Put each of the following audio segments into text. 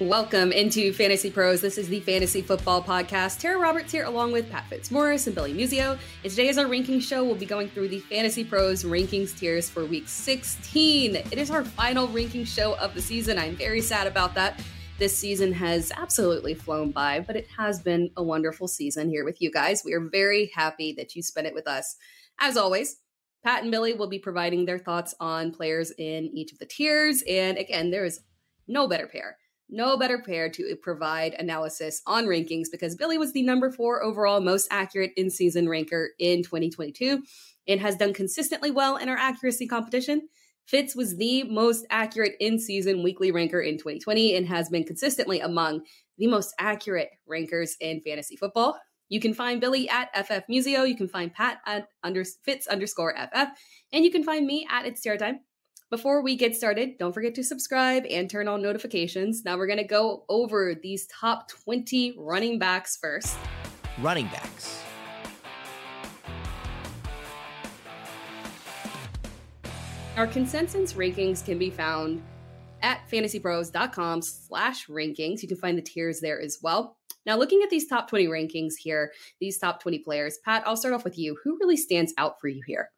Welcome into Fantasy Pros. This is the Fantasy Football Podcast. Tera Roberts here along with Pat Fitzmaurice and Billy Muzio. And today is our ranking show. We'll be going through the Fantasy Pros rankings tiers for week 16. It is our final ranking show of the season. I'm very sad about that. This season has absolutely flown by, but it has been a wonderful season here with you guys. We are very happy that you spent it with us. As always, Pat and Billy will be providing their thoughts on players in each of the tiers. And again, there is no better pair, no better pair to provide analysis on rankings because Billy was the number four overall most accurate in season ranker in 2022 and has done consistently well in our accuracy competition. Fitz was the most accurate in season weekly ranker in 2020 and has been consistently among the most accurate rankers in fantasy football. You can find Billy at FF Muzio. You can find Pat at under, Fitz underscore FF. And you can find me at It's Tier Time. Before we get started, don't forget to subscribe and turn on notifications. Now we're going to go over these top 20 running backs first. Running backs. Our consensus rankings can be found at fantasypros.com slash rankings. You can find the tiers there as well. Now, looking at these top 20 rankings here, these top 20 players, Pat, I'll start off with you. Who really stands out for you here?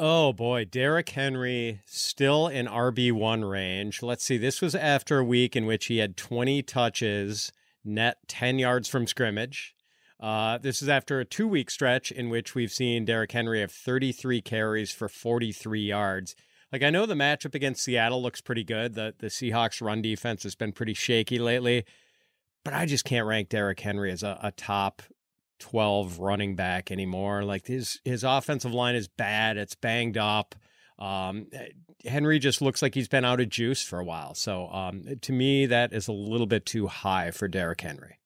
Oh boy, Derrick Henry still in RB1 range. Let's see, this was after a week in which he had 20 touches, net 10 yards from scrimmage. Uh, this is after a two week stretch in which we've seen Derrick Henry have 33 carries for 43 yards. Like, I know the matchup against Seattle looks pretty good. The, the Seahawks' run defense has been pretty shaky lately, but I just can't rank Derrick Henry as a, a top 12 running back anymore. Like, his, his offensive line is bad, it's banged up. Um, Henry just looks like he's been out of juice for a while. So, um, to me, that is a little bit too high for Derrick Henry.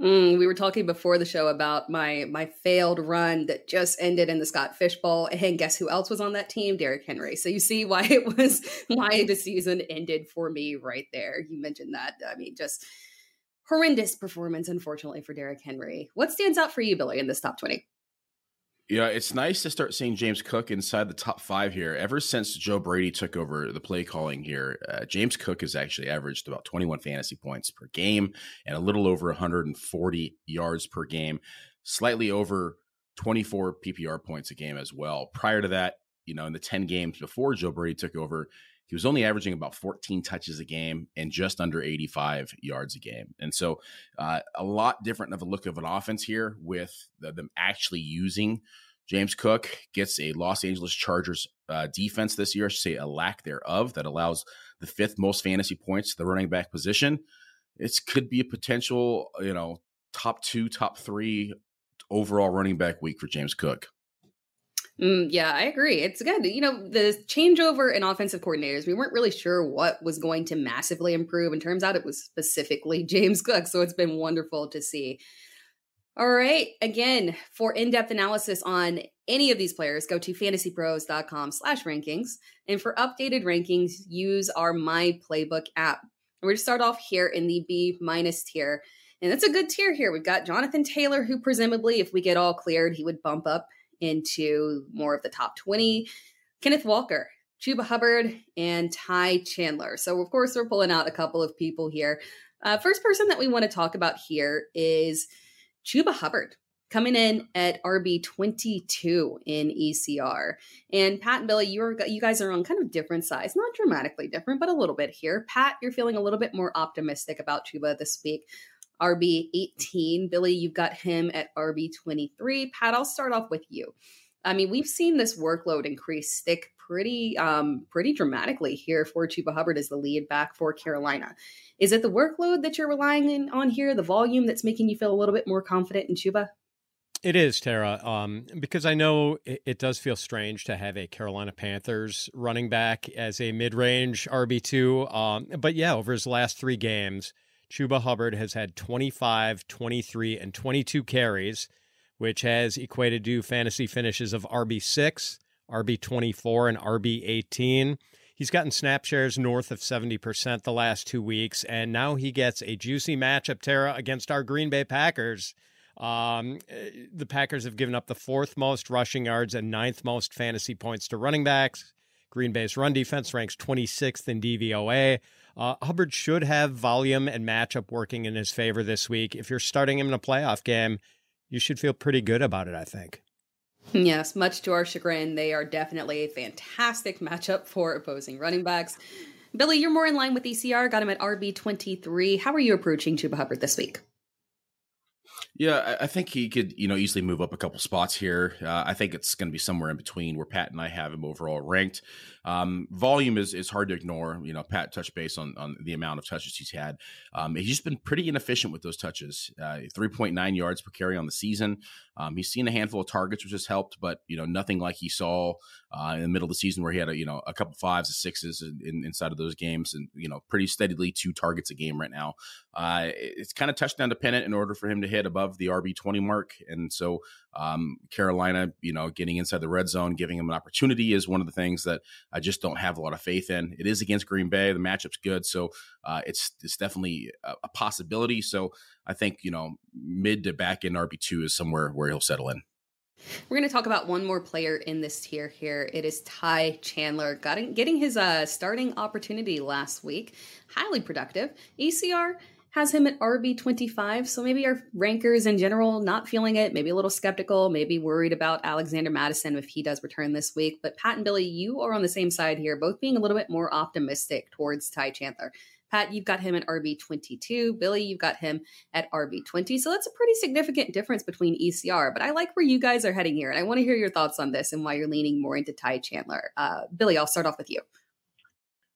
Mm, we were talking before the show about my my failed run that just ended in the Scott Fish Bowl, and guess who else was on that team? Derrick Henry. So you see why it was why the season ended for me right there. You mentioned that. I mean, just horrendous performance, unfortunately, for Derrick Henry. What stands out for you, Billy, in this top twenty? Yeah, it's nice to start seeing James Cook inside the top five here. Ever since Joe Brady took over the play calling here, uh, James Cook has actually averaged about 21 fantasy points per game and a little over 140 yards per game, slightly over 24 PPR points a game as well. Prior to that, you know, in the 10 games before Joe Brady took over, he was only averaging about 14 touches a game and just under 85 yards a game. And so, uh, a lot different of a look of an offense here with the, them actually using James Cook. Gets a Los Angeles Chargers uh, defense this year, say a lack thereof, that allows the fifth most fantasy points to the running back position. It could be a potential, you know, top two, top three overall running back week for James Cook. Mm, yeah, I agree. It's good. You know, the changeover in offensive coordinators, we weren't really sure what was going to massively improve. And turns out it was specifically James Cook. So it's been wonderful to see. All right. Again, for in-depth analysis on any of these players, go to fantasypros.com slash rankings. And for updated rankings, use our My Playbook app. we're going to start off here in the B minus tier. And that's a good tier here. We've got Jonathan Taylor, who presumably, if we get all cleared, he would bump up into more of the top 20. Kenneth Walker, Chuba Hubbard, and Ty Chandler. So, of course, we're pulling out a couple of people here. Uh, first person that we want to talk about here is Chuba Hubbard coming in at RB 22 in ECR. And Pat and Billy, you're you guys are on kind of different sides, not dramatically different, but a little bit here. Pat, you're feeling a little bit more optimistic about Chuba this week. RB 18. Billy, you've got him at RB 23. Pat, I'll start off with you. I mean, we've seen this workload increase stick pretty um pretty dramatically here for Chuba Hubbard as the lead back for Carolina. Is it the workload that you're relying on here, the volume that's making you feel a little bit more confident in Chuba? It is, Tera, um, because I know it, it, does feel strange to have a Carolina Panthers running back as a mid range RB2. Um, but yeah, over his last three games, Chuba Hubbard has had 25, 23, and 22 carries, which has equated to fantasy finishes of RB6, RB24, and RB18. He's gotten snap shares north of 70% the last two weeks, and now he gets a juicy matchup, Tera, against our Green Bay Packers. Um, the Packers have given up the fourth most rushing yards and ninth most fantasy points to running backs. Green Bay's run defense ranks 26th in DVOA. Uh, Hubbard should have volume and matchup working in his favor this week. If you're starting him in a playoff game, you should feel pretty good about it, I think. Yes, much to our chagrin, they are definitely a fantastic matchup for opposing running backs. Billy, you're more in line with ECR, got him at RB23. How are you approaching Chuba Hubbard this week? Yeah, I think he could, you know, easily move up a couple spots here. Uh, I think it's going to be somewhere in between where Pat and I have him overall ranked. Um, volume is is hard to ignore. You know, Pat touched base on on the amount of touches he's had. Um, he's just been pretty inefficient with those touches. Uh, Three point nine yards per carry on the season. Um, he's seen a handful of targets, which has helped, but you know, nothing like he saw uh, in the middle of the season where he had a you know a couple fives and sixes in, in, inside of those games, and you know, pretty steadily two targets a game right now. Uh, it's kind of touchdown dependent in order for him to hit above the RB twenty mark, and so um, Carolina, you know, getting inside the red zone, giving him an opportunity is one of the things that I just don't have a lot of faith in. It is against Green Bay. The matchup's good, so uh, it's it's definitely a, a, possibility. So I think you know mid to back in RB two is somewhere where he'll settle in. We're going to talk about one more player in this tier here. It is Ty Chandler, getting his uh, starting opportunity last week. Highly productive. ECR has him at RB25. So maybe our rankers in general not feeling it, maybe a little skeptical, maybe worried about Alexander Mattison if he does return this week. But Pat and Billy, you are on the same side here, both being a little bit more optimistic towards Ty Chandler. Pat, you've got him at RB22. Billy, you've got him at RB20. So that's a pretty significant difference between ECR. But I like where you guys are heading here. And I want to hear your thoughts on this and why you're leaning more into Ty Chandler. Uh, Billy, I'll start off with you.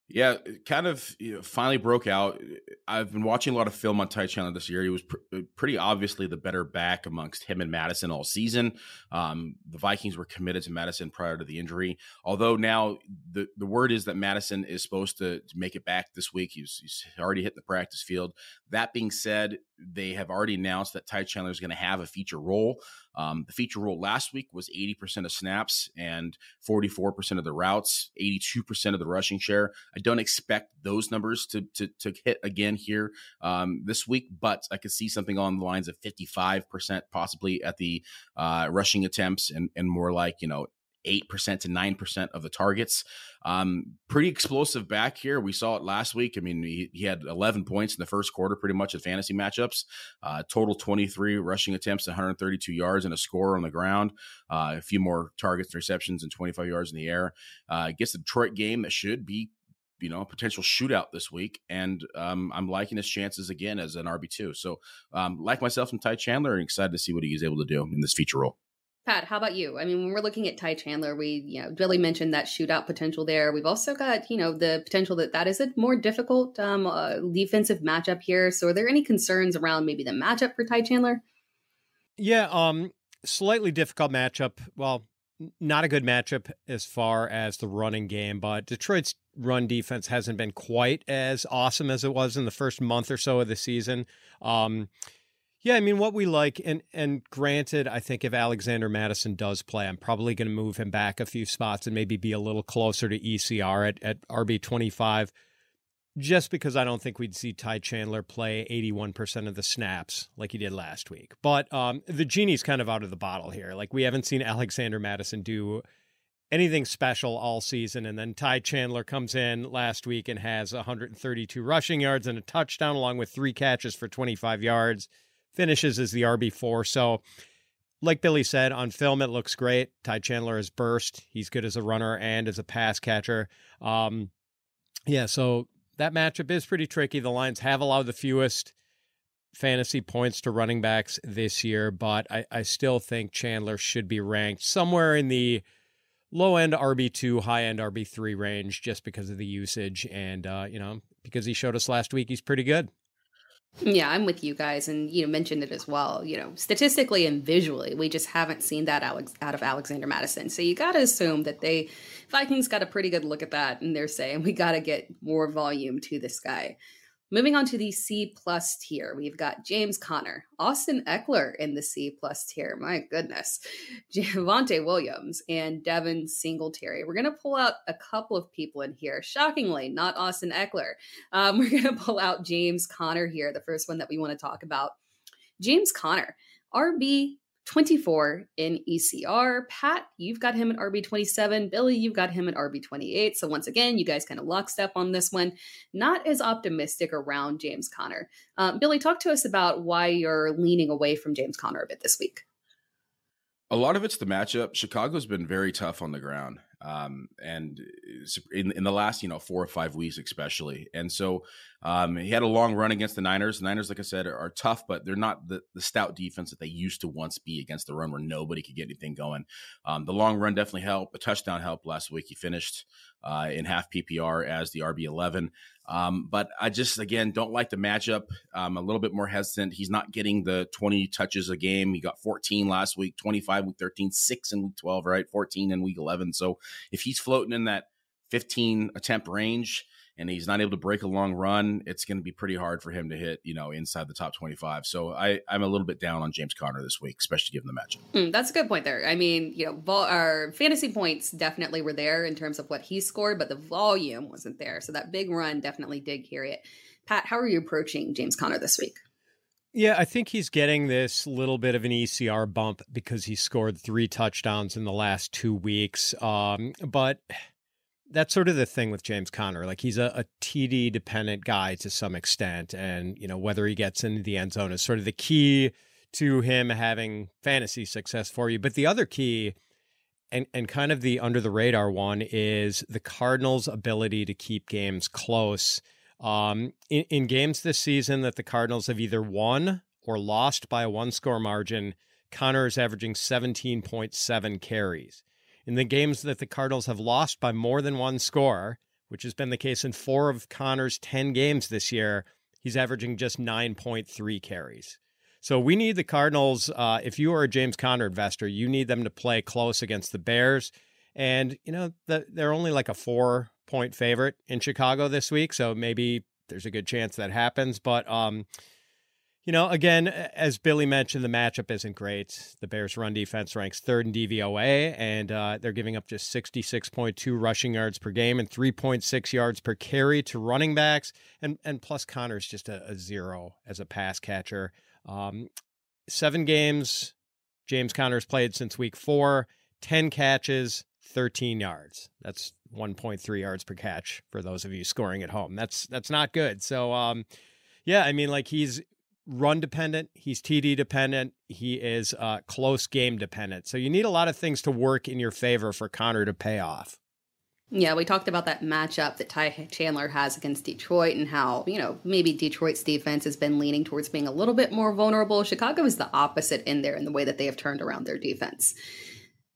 Yeah, kind of you know, finally broke out. I've been watching a lot of film on Ty Chandler this year. He was pr- uh, pretty obviously the better back amongst him and Mattison all season. Um, the Vikings were committed to Mattison prior to the injury. Although now the, the word is that Mattison is supposed to, to make it back this week. He's, he's already hit the practice field. That being said, they have already announced that Ty Chandler is going to have a feature role. Um, the feature role last week was 80% of snaps and 44% of the routes, 82% of the rushing share. I don't expect those numbers to to, to hit again here um, this week, but I could see something on the lines of 55% possibly at the uh, rushing attempts and, and more like, you know, 8% to 9% of the targets. Um, pretty explosive back here. We saw it last week. I mean, he, he had 11 points in the first quarter, pretty much at fantasy matchups. Uh, total 23 rushing attempts, 132 yards, and a score on the ground. Uh, a few more targets and receptions, and 25 yards in the air. Uh, gets the Detroit game that should be you know, a potential shootout this week. And um, I'm liking his chances again as an RB2. So, um, like myself and Ty Chandler, and excited to see what he is able to do in this feature role. Pat, how about you? I mean, when we're looking at Ty Chandler, we, you know, Billy mentioned that shootout potential there. We've also got, you know, the potential that that is a more difficult um, uh, defensive matchup here. So, are there any concerns around maybe the matchup for Ty Chandler? Yeah, um, slightly difficult matchup. Well, not a good matchup as far as the running game, but Detroit's run defense hasn't been quite as awesome as it was in the first month or so of the season. Um, yeah, I mean what we like, and and granted, I think if Alexander Mattison does play, I'm probably going to move him back a few spots and maybe be a little closer to ECR at at RB twenty five, just because I don't think we'd see Ty Chandler play eighty one percent of the snaps like he did last week. But um, the genie's kind of out of the bottle here. Like we haven't seen Alexander Mattison do anything special all season. And then Ty Chandler comes in last week and has 132 rushing yards and a touchdown, along with three catches for 25 yards finishes as the RB4. So, like Billy said, on film, it looks great. Ty Chandler is burst. He's good as a runner and as a pass catcher. Um, yeah, so that matchup is pretty tricky. The Lions have allowed the fewest fantasy points to running backs this year, but I, I still think Chandler should be ranked somewhere in the low end RB2, high end RB3 range just because of the usage. And, uh, you know, because he showed us last week, he's pretty good. Yeah, I'm with you guys, and you know mentioned it as well. You know, statistically and visually, we just haven't seen that Alex, out of Alexander Mattison. So you got to assume that they Vikings got a pretty good look at that, and they're saying we got to get more volume to this guy. Moving on to the C plus tier, we've got James Conner, Austin Ekeler in the C plus tier. My goodness, Javonte Williams and Devin Singletary. We're gonna pull out a couple of people in here. Shockingly, not Austin Ekeler. Um, we're gonna pull out James Conner here, the first one that we want to talk about. James Conner, RB 24 in ECR. Pat, you've got him at RB 27. Billy, you've got him at RB 28. So once again, you guys kind of lockstep on this one. Not as optimistic around James Conner. Um, Billy, talk to us about why you're leaning away from James Conner a bit this week. A lot of it's the matchup. Chicago's been very tough on the ground um, and in, in the last you know four or five weeks especially. And so um, he had a long run against the niners. The niners like i said are, are, tough but they're not the, the stout defense that they used to once be against the run where nobody could get anything going. Um, the long run definitely helped. A touchdown helped last week. He finished uh, in half ppr as the rb11 um, but I just again don't like the matchup. I'm a little bit more hesitant. He's not getting the 20 touches a game. He got 14 last week, 25 week 13, six in week 12, right? 14 in week 11. So if he's floating in that 15 attempt range, and he's not able to break a long run, it's going to be pretty hard for him to hit, you know, inside the top 25. So I, I'm a little bit down on James Conner this week, especially given the matchup. Mm, that's a good point there. I mean, you know, vol- our fantasy points definitely were there in terms of what he scored, but the volume wasn't there. So that big run definitely did carry it. Pat, how are you approaching James Conner this week? Yeah, I think he's getting this little bit of an ECR bump because he scored three touchdowns in the last two weeks. Um, but that's sort of the thing with James Conner. Like he's a, a, TD dependent guy to some extent, and you know whether he gets into the end zone is sort of the key to him having fantasy success for you. But the other key, and and kind of the under the radar one, is the Cardinals' ability to keep games close. Um, in, in games this season that the Cardinals have either won or lost by a one score margin, Conner is averaging seventeen point seven carries in the games that the Cardinals have lost by more than one score, which has been the case in four of Conner's 10 games this year, he's averaging just 9.3 carries. So we need the Cardinals. Uh, if you are a James Conner investor, you need them to play close against the Bears. And, you know, the, they're only like a four point favorite in Chicago this week. So maybe there's a good chance that happens. But, um, you know, again, as Billy mentioned, the matchup isn't great. The Bears' run defense ranks third in DVOA, and uh, they're giving up just 66.2 rushing yards per game and 3.6 yards per carry to running backs. And and plus, Conner's just a, a zero as a pass catcher. Um, seven games James Conner's played since week four, 10 catches, 13 yards. That's 1.3 yards per catch for those of you scoring at home. That's that's not good. So, um, yeah, I mean, like he's run dependent. He's TD dependent. He is uh, close game dependent. So you need a lot of things to work in your favor for Conner to pay off. Yeah, we talked about that matchup that Ty Chandler has against Detroit and how, you know, maybe Detroit's defense has been leaning towards being a little bit more vulnerable. Chicago is the opposite in there in the way that they have turned around their defense.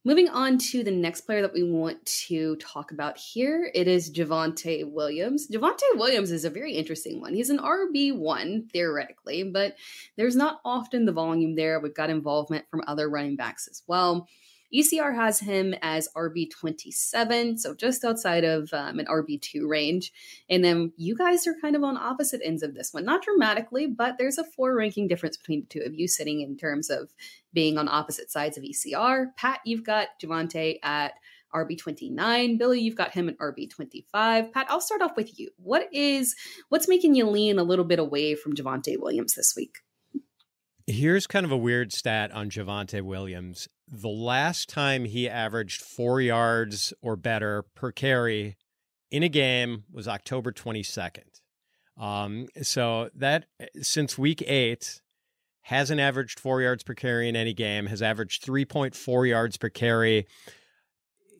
Moving on to the next player that we want to talk about here, it is Javonte Williams. Javonte Williams is a very interesting one. He's an RB1 theoretically, but there's not often the volume there. We've got involvement from other running backs as well. ECR has him as RB27, so just outside of um, an RB2 range. And then you guys are kind of on opposite ends of this one. Not dramatically, but there's a four ranking difference between the two of you sitting in terms of being on opposite sides of ECR. Pat, you've got Javonte at RB29. Billy, you've got him at RB25. Pat, I'll start off with you. What is what's making you lean a little bit away from Javonte Williams this week? Here's kind of a weird stat on Javonte Williams. The last time he averaged four yards or better per carry in a game was October 22nd. Um, so that since week eight, hasn't averaged four yards per carry in any game, has averaged 3.4 yards per carry.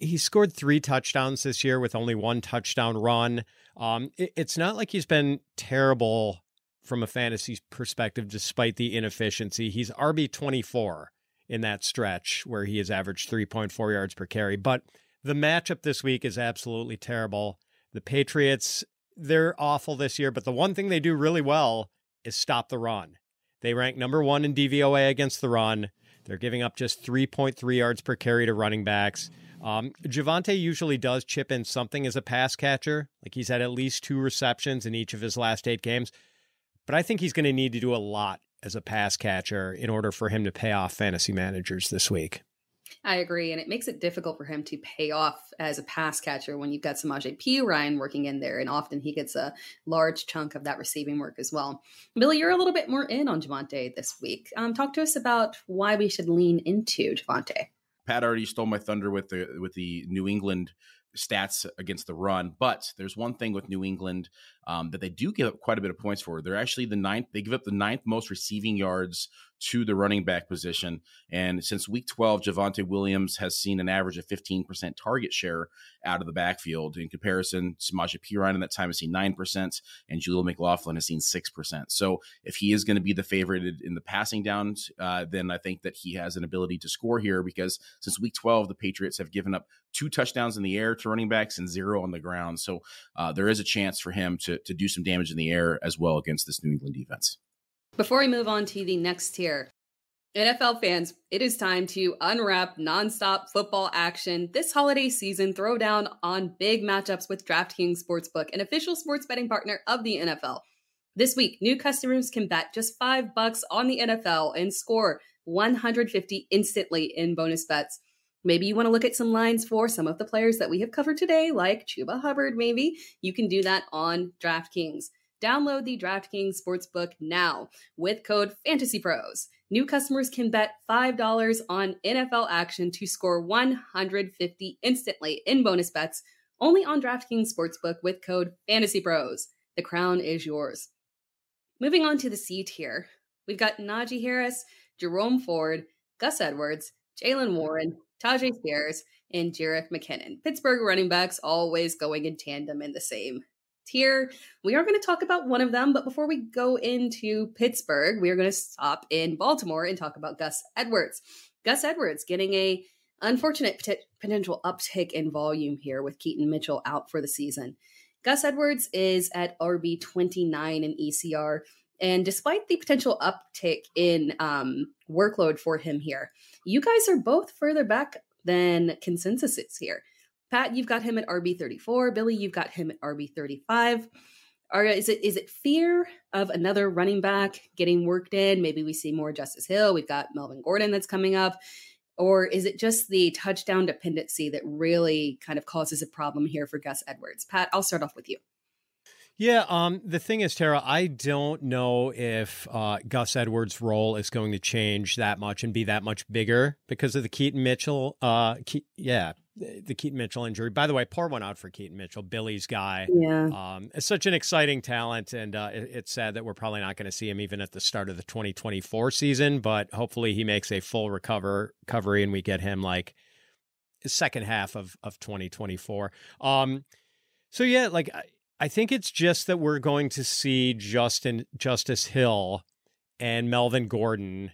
He scored three touchdowns this year with only one touchdown run. Um, it, it's not like he's been terrible from a fantasy perspective, despite the inefficiency. He's RB 24 in that stretch where he has averaged 3.4 yards per carry. But the matchup this week is absolutely terrible. The Patriots, they're awful this year, but the one thing they do really well is stop the run. They rank number one in DVOA against the run. They're giving up just 3.3 yards per carry to running backs. Um, Javonte usually does chip in something as a pass catcher. Like he's had at least two receptions in each of his last eight games. But I think he's going to need to do a lot as a pass catcher in order for him to pay off fantasy managers this week. I agree. And it makes it difficult for him to pay off as a pass catcher when you've got Samaje Perine working in there. And often he gets a large chunk of that receiving work as well. Billy, you're a little bit more in on Javonte this week. Um, talk to us about why we should lean into Javonte. Pat already stole my thunder with the with the New England stats against the run. But there's one thing with New England um, that they do give up quite a bit of points for. They're actually the ninth. They give up the ninth most receiving yards to the running back position. And since week 12, Javonte Williams has seen an average of 15% target share out of the backfield. In comparison, Samaje Perine in that time has seen 9%, and Jaleel McLaughlin has seen 6%. So if he is going to be the favorite in the passing downs, uh, then I think that he has an ability to score here because since week 12, the Patriots have given up two touchdowns in the air to running backs and zero on the ground. So uh, there is a chance for him to, to do some damage in the air as well against this New England defense. Before we move on to the next tier, NFL fans, it is time to unwrap nonstop football action this holiday season. Throw down on big matchups with DraftKings Sportsbook, an official sports betting partner of the NFL. This week, new customers can bet just five bucks on the NFL and score 150 instantly in bonus bets. Maybe you want to look at some lines for some of the players that we have covered today, like Chuba Hubbard, maybe. You can do that on DraftKings. Download the DraftKings Sportsbook now with code FANTASYPROS. New customers can bet $5 on NFL action to score 150 instantly in bonus bets only on DraftKings Sportsbook with code FANTASYPROS. The crown is yours. Moving on to the C tier, we've got Najee Harris, Jerome Ford, Gus Edwards, Jaylen Warren, Tyjae Spears, and Jerick McKinnon. Pittsburgh running backs always going in tandem in the same tier. We are going to talk about one of them, but before we go into Pittsburgh, we are going to stop in Baltimore and talk about Gus Edwards. Gus Edwards getting a unfortunate pot- potential uptick in volume here with Keaton Mitchell out for the season. Gus Edwards is at RB 29 in ECR. And despite the potential uptick in um, workload for him here, you guys are both further back than consensus is here. Pat, you've got him at RB 34. Billy, you've got him at RB 35. Are, is it is it fear of another running back getting worked in? Maybe we see more Justice Hill. We've got Melvin Gordon that's coming up. Or is it just the touchdown dependency that really kind of causes a problem here for Gus Edwards? Pat, I'll start off with you. Yeah, um, the thing is, Tera, I don't know if uh, Gus Edwards' role is going to change that much and be that much bigger because of the Keaton Mitchell. Uh, Ke- yeah, the Keaton Mitchell injury. By the way, pour one out for Keaton Mitchell, Billy's guy. Yeah, um, it's such an exciting talent, and uh, it, it's sad that we're probably not going to see him even at the start of the 2024 season. But hopefully, he makes a full recover recovery, and we get him like second half of of 2024. Um, so yeah, like. I, I think it's just that we're going to see Justin Justice Hill and Melvin Gordon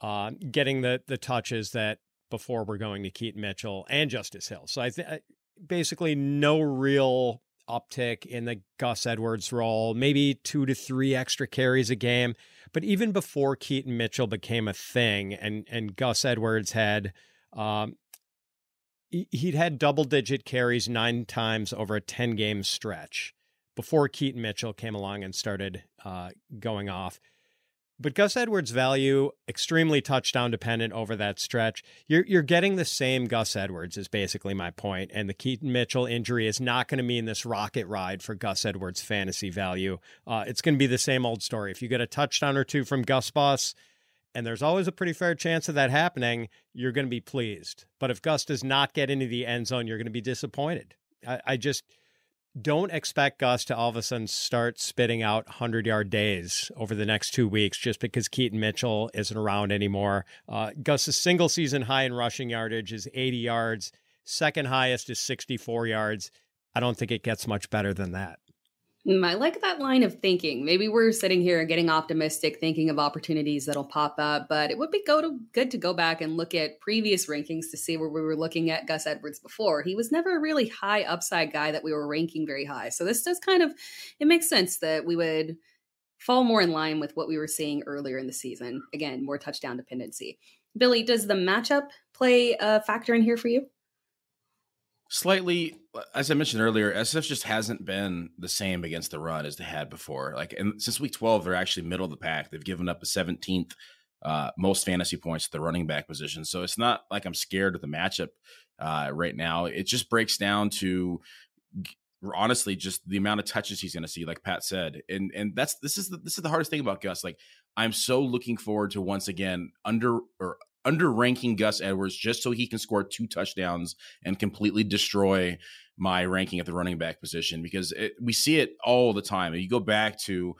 uh, getting the the touches that before we're going to Keaton Mitchell and Justice Hill. So I think basically no real uptick in the Gus Edwards role, maybe two to three extra carries a game. But even before Keaton Mitchell became a thing, and and Gus Edwards had. Um, he'd had double digit carries nine times over a 10 game stretch before Keaton Mitchell came along and started uh, going off. But Gus Edwards' value extremely touchdown dependent over that stretch. You're you're getting the same Gus Edwards is basically my point, and the Keaton Mitchell injury is not going to mean this rocket ride for Gus Edwards' fantasy value. Uh, it's going to be the same old story. If you get a touchdown or two from Gus Boss, and there's always a pretty fair chance of that happening, you're going to be pleased. But if Gus does not get into the end zone, you're going to be disappointed. I, I just don't expect Gus to all of a sudden start spitting out 100 yard days over the next two weeks just because Keaton Mitchell isn't around anymore. Uh, Gus's single season high in rushing yardage is 80 yards, second highest is 64 yards. I don't think it gets much better than that. Mm, I like that line of thinking. Maybe we're sitting here getting optimistic, thinking of opportunities that'll pop up, but it would be go to, good to go back and look at previous rankings to see where we were looking at Gus Edwards before. He was never a really high upside guy that we were ranking very high. So this does kind of it makes sense that we would fall more in line with what we were seeing earlier in the season. Again, more touchdown dependency. Billy, does the matchup play a factor in here for you? Slightly, as I mentioned earlier, SF just hasn't been the same against the run as they had before. Like, and since week 12, they're actually middle of the pack. They've given up the 17th uh, most fantasy points at the running back position. So it's not like I'm scared of the matchup uh, right now. It just breaks down to honestly just the amount of touches he's going to see like pat said and and that's this is the, this is the hardest thing about gus like i'm so looking forward to once again under or under ranking gus edwards just so he can score two touchdowns and completely destroy my ranking at the running back position because it, we see it all the time you go back to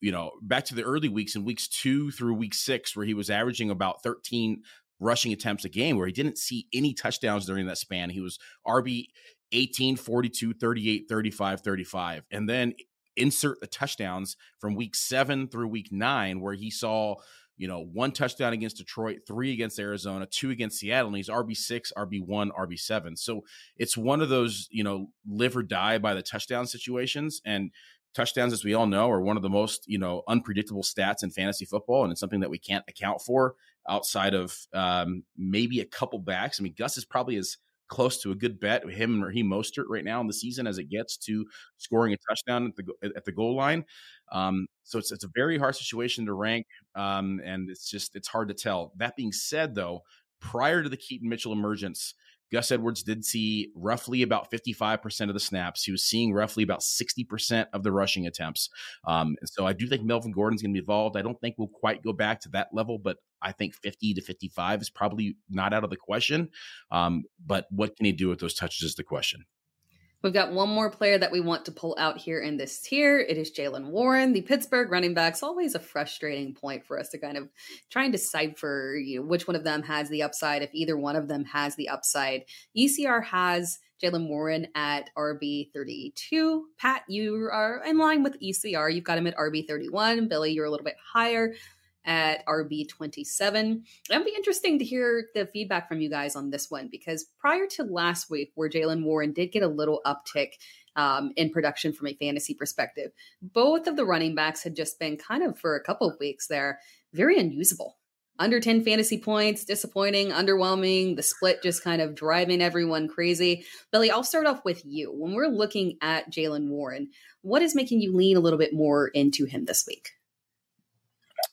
you know back to the early weeks in weeks two through week six where he was averaging about 13 rushing attempts a game where he didn't see any touchdowns during that span. He was RB 18, 42, 38, 35, 35. And then insert the touchdowns from week seven through week nine, where he saw, you know, one touchdown against Detroit, three against Arizona, two against Seattle, and he's RB6, RB1, RB7. So it's one of those, you know, live or die by the touchdown situations. And touchdowns, as we all know, are one of the most, you know, unpredictable stats in fantasy football. And it's something that we can't account for outside of um, maybe a couple backs. I mean, Gus is probably as close to a good bet, him or he Mostert right now in the season as it gets to scoring a touchdown at the at the goal line. Um, so it's it's a very hard situation to rank, um, and it's just it's hard to tell. That being said, though, prior to the Keaton Mitchell emergence, Gus Edwards did see roughly about 55% of the snaps. He was seeing roughly about 60% of the rushing attempts. Um, so I do think Melvin Gordon's going to be involved. I don't think we'll quite go back to that level, but I think 50 to 55 is probably not out of the question. Um, but what can he do with those touches is the question. We've got one more player that we want to pull out here in this tier. It is Jaylen Warren, the Pittsburgh running backs. Always a frustrating point for us to kind of try and decipher you know, which one of them has the upside, if either one of them has the upside. ECR has Jaylen Warren at RB 32. Pat, you are in line with ECR. You've got him at RB 31. Billy, you're a little bit higher at RB27. It'll be interesting to hear the feedback from you guys on this one because prior to last week, where Jaylen Warren did get a little uptick um, in production from a fantasy perspective, both of the running backs had just been kind of for a couple of weeks there very unusable. Under 10 fantasy points, disappointing, underwhelming, the split just kind of driving everyone crazy. Billy, I'll start off with you. When we're looking at Jaylen Warren, what is making you lean a little bit more into him this week?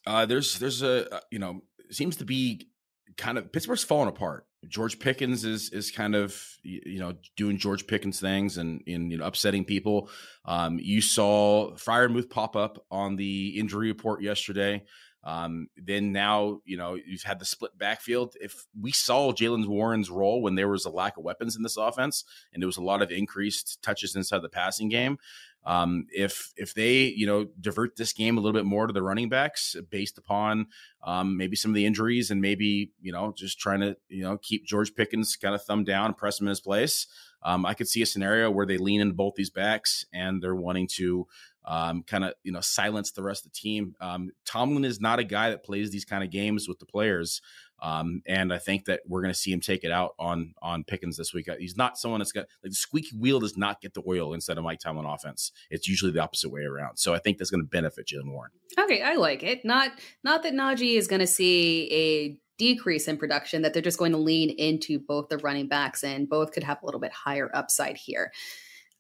Uh, there's there's a uh, you know seems to be kind of Pittsburgh's falling apart. George Pickens is is kind of you know doing George Pickens things and in you know upsetting people. Um, you saw Freiermuth pop up on the injury report yesterday. Um, then now, you know, you've had the split backfield. If we saw Jaylen Warren's role when there was a lack of weapons in this offense and there was a lot of increased touches inside the passing game, um, if if they you know divert this game a little bit more to the running backs based upon um, maybe some of the injuries and maybe you know just trying to you know keep George Pickens kind of thumb down and press him in his place, um, I could see a scenario where they lean into both these backs and they're wanting to um, kind of you know silence the rest of the team. Um, Tomlin is not a guy that plays these kind of games with the players, um, and I think that we're going to see him take it out on on Pickens this week. He's not someone that's got like the squeaky wheel does not get the oil instead of Mike Tomlin offense. It's usually the opposite way around. So I think that's going to benefit Jaylen Warren. Okay, I like it. Not not that Najee is going to see a decrease in production that they're just going to lean into both the running backs and both could have a little bit higher upside here.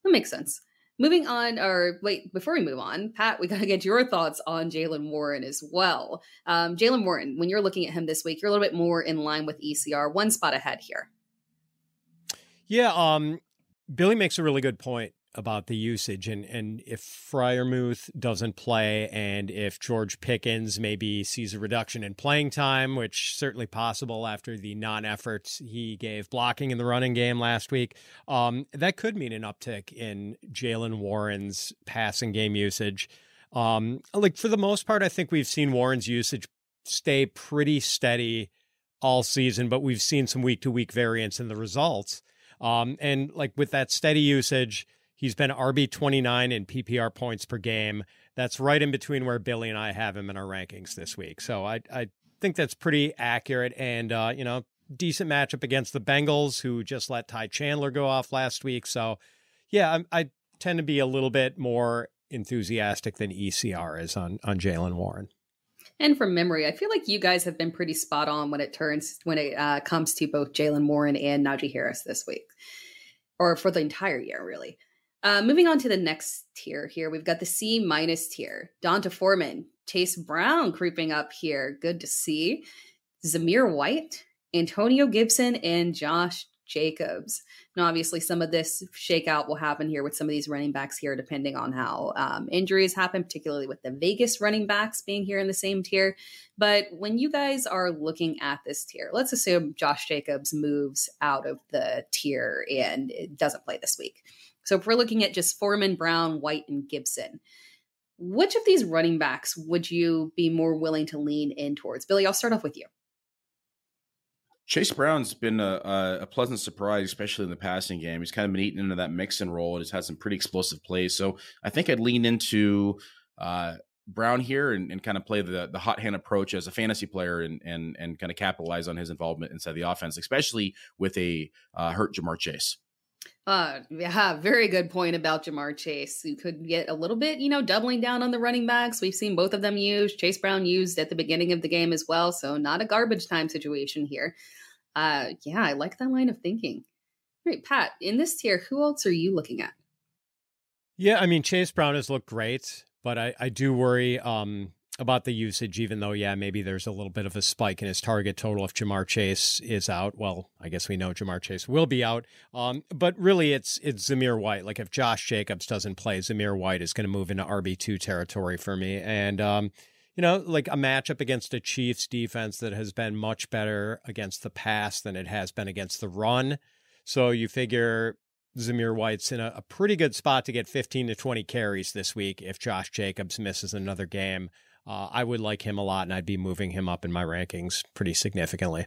That makes sense. Moving on, or wait, before we move on, Pat, we got to get your thoughts on Jaylen Warren as well. Um, Jaylen Warren, when you're looking at him this week, you're a little bit more in line with ECR, one spot ahead here. Yeah, um, Billy makes a really good point about the usage and and if Freiermuth doesn't play and if George Pickens maybe sees a reduction in playing time, which certainly possible after the non-efforts he gave blocking in the running game last week, um, that could mean an uptick in Jaylen Warren's passing game usage. Um, like for the most part, I think we've seen Warren's usage stay pretty steady all season, but we've seen some week to week variance in the results. Um, and like with that steady usage, He's been RB 29 in PPR points per game. That's right in between where Billy and I have him in our rankings this week. So I, I think that's pretty accurate. And, uh, you know, decent matchup against the Bengals, who just let Ty Chandler go off last week. So, yeah, I, I tend to be a little bit more enthusiastic than ECR is on on Jaylen Warren. And from memory, I feel like you guys have been pretty spot on when it turns when it uh, comes to both Jaylen Warren and Najee Harris this week, or for the entire year, really. Uh, moving on to the next tier here, we've got the C minus tier. D'Onta Foreman, Chase Brown creeping up here. Good to see. Zamir White, Antonio Gibson, and Josh Jacobs. Now, obviously, some of this shakeout will happen here with some of these running backs here, depending on how um, injuries happen, particularly with the Vegas running backs being here in the same tier. But when you guys are looking at this tier, let's assume Josh Jacobs moves out of the tier and doesn't play this week. So if we're looking at just Foreman, Brown, White, and Gibson, which of these running backs would you be more willing to lean in towards? Billy, I'll start off with you. Chase Brown's been a, a, pleasant surprise, especially in the passing game. He's kind of been eaten into that mix and role and has had some pretty explosive plays. So I think I'd lean into uh, Brown here and, and, kind of play the the hot hand approach as a fantasy player and and and kind of capitalize on his involvement inside the offense, especially with a uh, hurt Ja'Marr Chase. Uh, yeah, very good point about Ja'Marr Chase. You could get a little bit, you know, doubling down on the running backs. We've seen both of them used. Chase Brown used at the beginning of the game as well, so not a garbage time situation here. Uh, yeah, I like that line of thinking. All right, Pat, in this tier, who else are you looking at? Yeah, I mean, Chase Brown has looked great, but I, I do worry um, about the usage, even though, yeah, maybe there's a little bit of a spike in his target total if Ja'Marr Chase is out. Well, I guess we know Ja'Marr Chase will be out. Um, but really, it's it's Zamir White. Like if Josh Jacobs doesn't play, Zamir White is going to move into RB2 territory for me. And, um, you know, like a matchup against a Chiefs defense that has been much better against the pass than it has been against the run. So you figure Zamir White's in a, a pretty good spot to get 15 to 20 carries this week if Josh Jacobs misses another game. Uh, I would like him a lot, and I'd be moving him up in my rankings pretty significantly.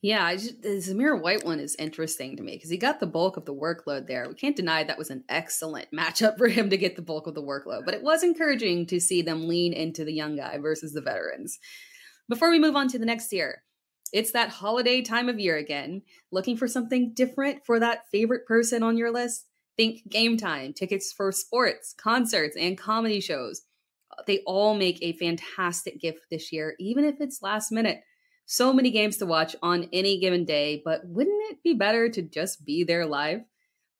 Yeah, just, the Zamir White one is interesting to me because he got the bulk of the workload there. We can't deny that was an excellent matchup for him to get the bulk of the workload, but it was encouraging to see them lean into the young guy versus the veterans. Before we move on to the next year, it's that holiday time of year again. Looking for something different for that favorite person on your list? Think game time, tickets for sports, concerts, and comedy shows they all make a fantastic gift this year, even if it's last minute. So many games to watch on any given day, but wouldn't it be better to just be there live?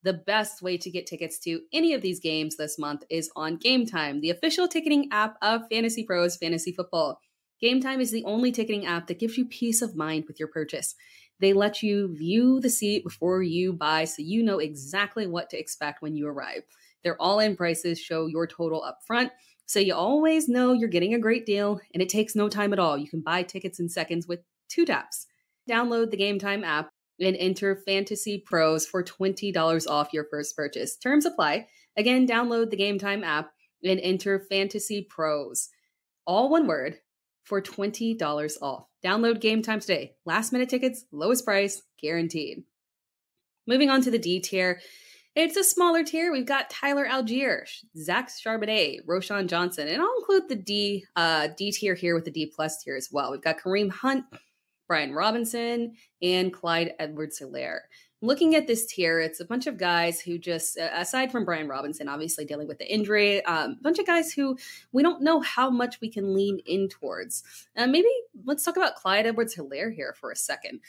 The best way to get tickets to any of these games this month is on Game Time, the official ticketing app of Fantasy Pros Fantasy Football. Game Time is the only ticketing app that gives you peace of mind with your purchase. They let you view the seat before you buy so you know exactly what to expect when you arrive. Their all in prices show your total up front so you always know you're getting a great deal and it takes no time at all. You can buy tickets in seconds with two taps. Download the Game Time app and enter Fantasy Pros for $20 off your first purchase. Terms apply. Again, download the Game Time app and enter Fantasy Pros. All one word for $20 off. Download Game Time today. Last minute tickets, lowest price, guaranteed. Moving on to the D tier. It's a smaller tier. We've got Tyler Allgeier, Zach Charbonnet, Roschon Johnson, and I'll include the D uh, D tier here with the D plus tier as well. We've got Kareem Hunt, Brian Robinson, and Clyde Edwards Helaire. Looking at this tier, it's a bunch of guys who just, aside from Brian Robinson, obviously dealing with the injury, um, a bunch of guys who we don't know how much we can lean in towards. Uh, maybe let's talk about Clyde Edwards Helaire here for a second.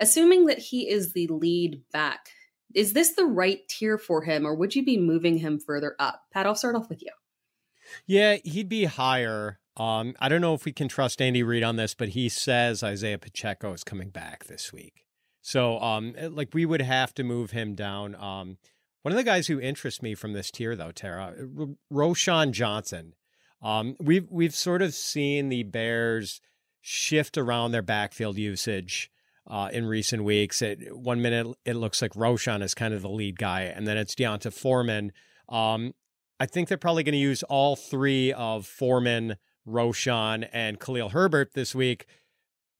Assuming that he is the lead back is this the right tier for him, or would you be moving him further up? Pat, I'll start off with you. Yeah, he'd be higher. Um, I don't know if we can trust Andy Reid on this, but he says Isaiah Pacheco is coming back this week. So, um, eh, like, we would have to move him down. Um, one of the guys who interests me from this tier, though, Tera, R- Roschon Johnson. Um, we've we've sort of seen the Bears shift around their backfield usage uh, in recent weeks. It, one minute it looks like Roschon is kind of the lead guy, and then it's D'Onta Foreman. Um, I think they're probably going to use all three of Foreman, Roschon, and Khalil Herbert this week,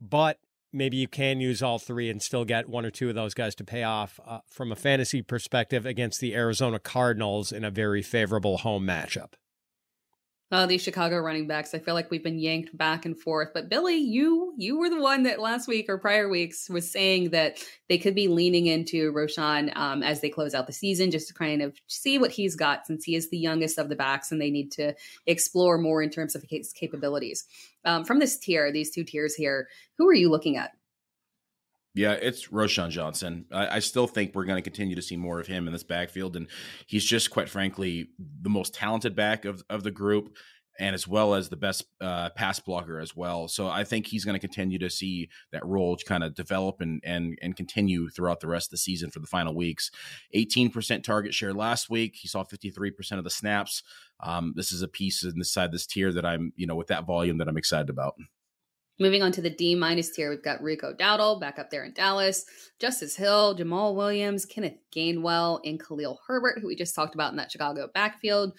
but maybe you can use all three and still get one or two of those guys to pay off uh, from a fantasy perspective against the Arizona Cardinals in a very favorable home matchup. Oh, these Chicago running backs. I feel like we've been yanked back and forth. But Billy, you you were the one that last week or prior weeks was saying that they could be leaning into Roschon um, as they close out the season, just to kind of see what he's got since he is the youngest of the backs and they need to explore more in terms of his capabilities. Um, from this tier, these two tiers here, who are you looking at? Yeah, it's Roschon Johnson. I, I, still think we're going to continue to see more of him in this backfield, and he's just, quite frankly, the most talented back of of the group, and as well as the best uh, pass blocker as well. So I think he's going to continue to see that role kind of develop and and and continue throughout the rest of the season for the final weeks. Eighteen percent target share last week. He saw fifty three percent of the snaps. Um, this is a piece in this side this tier that I'm you know with that volume that I'm excited about. Moving on to the D minus tier, we've got Rico Dowdle back up there in Dallas, Justice Hill, Jamaal Williams, Kenneth Gainwell, and Khalil Herbert, who we just talked about in that Chicago backfield.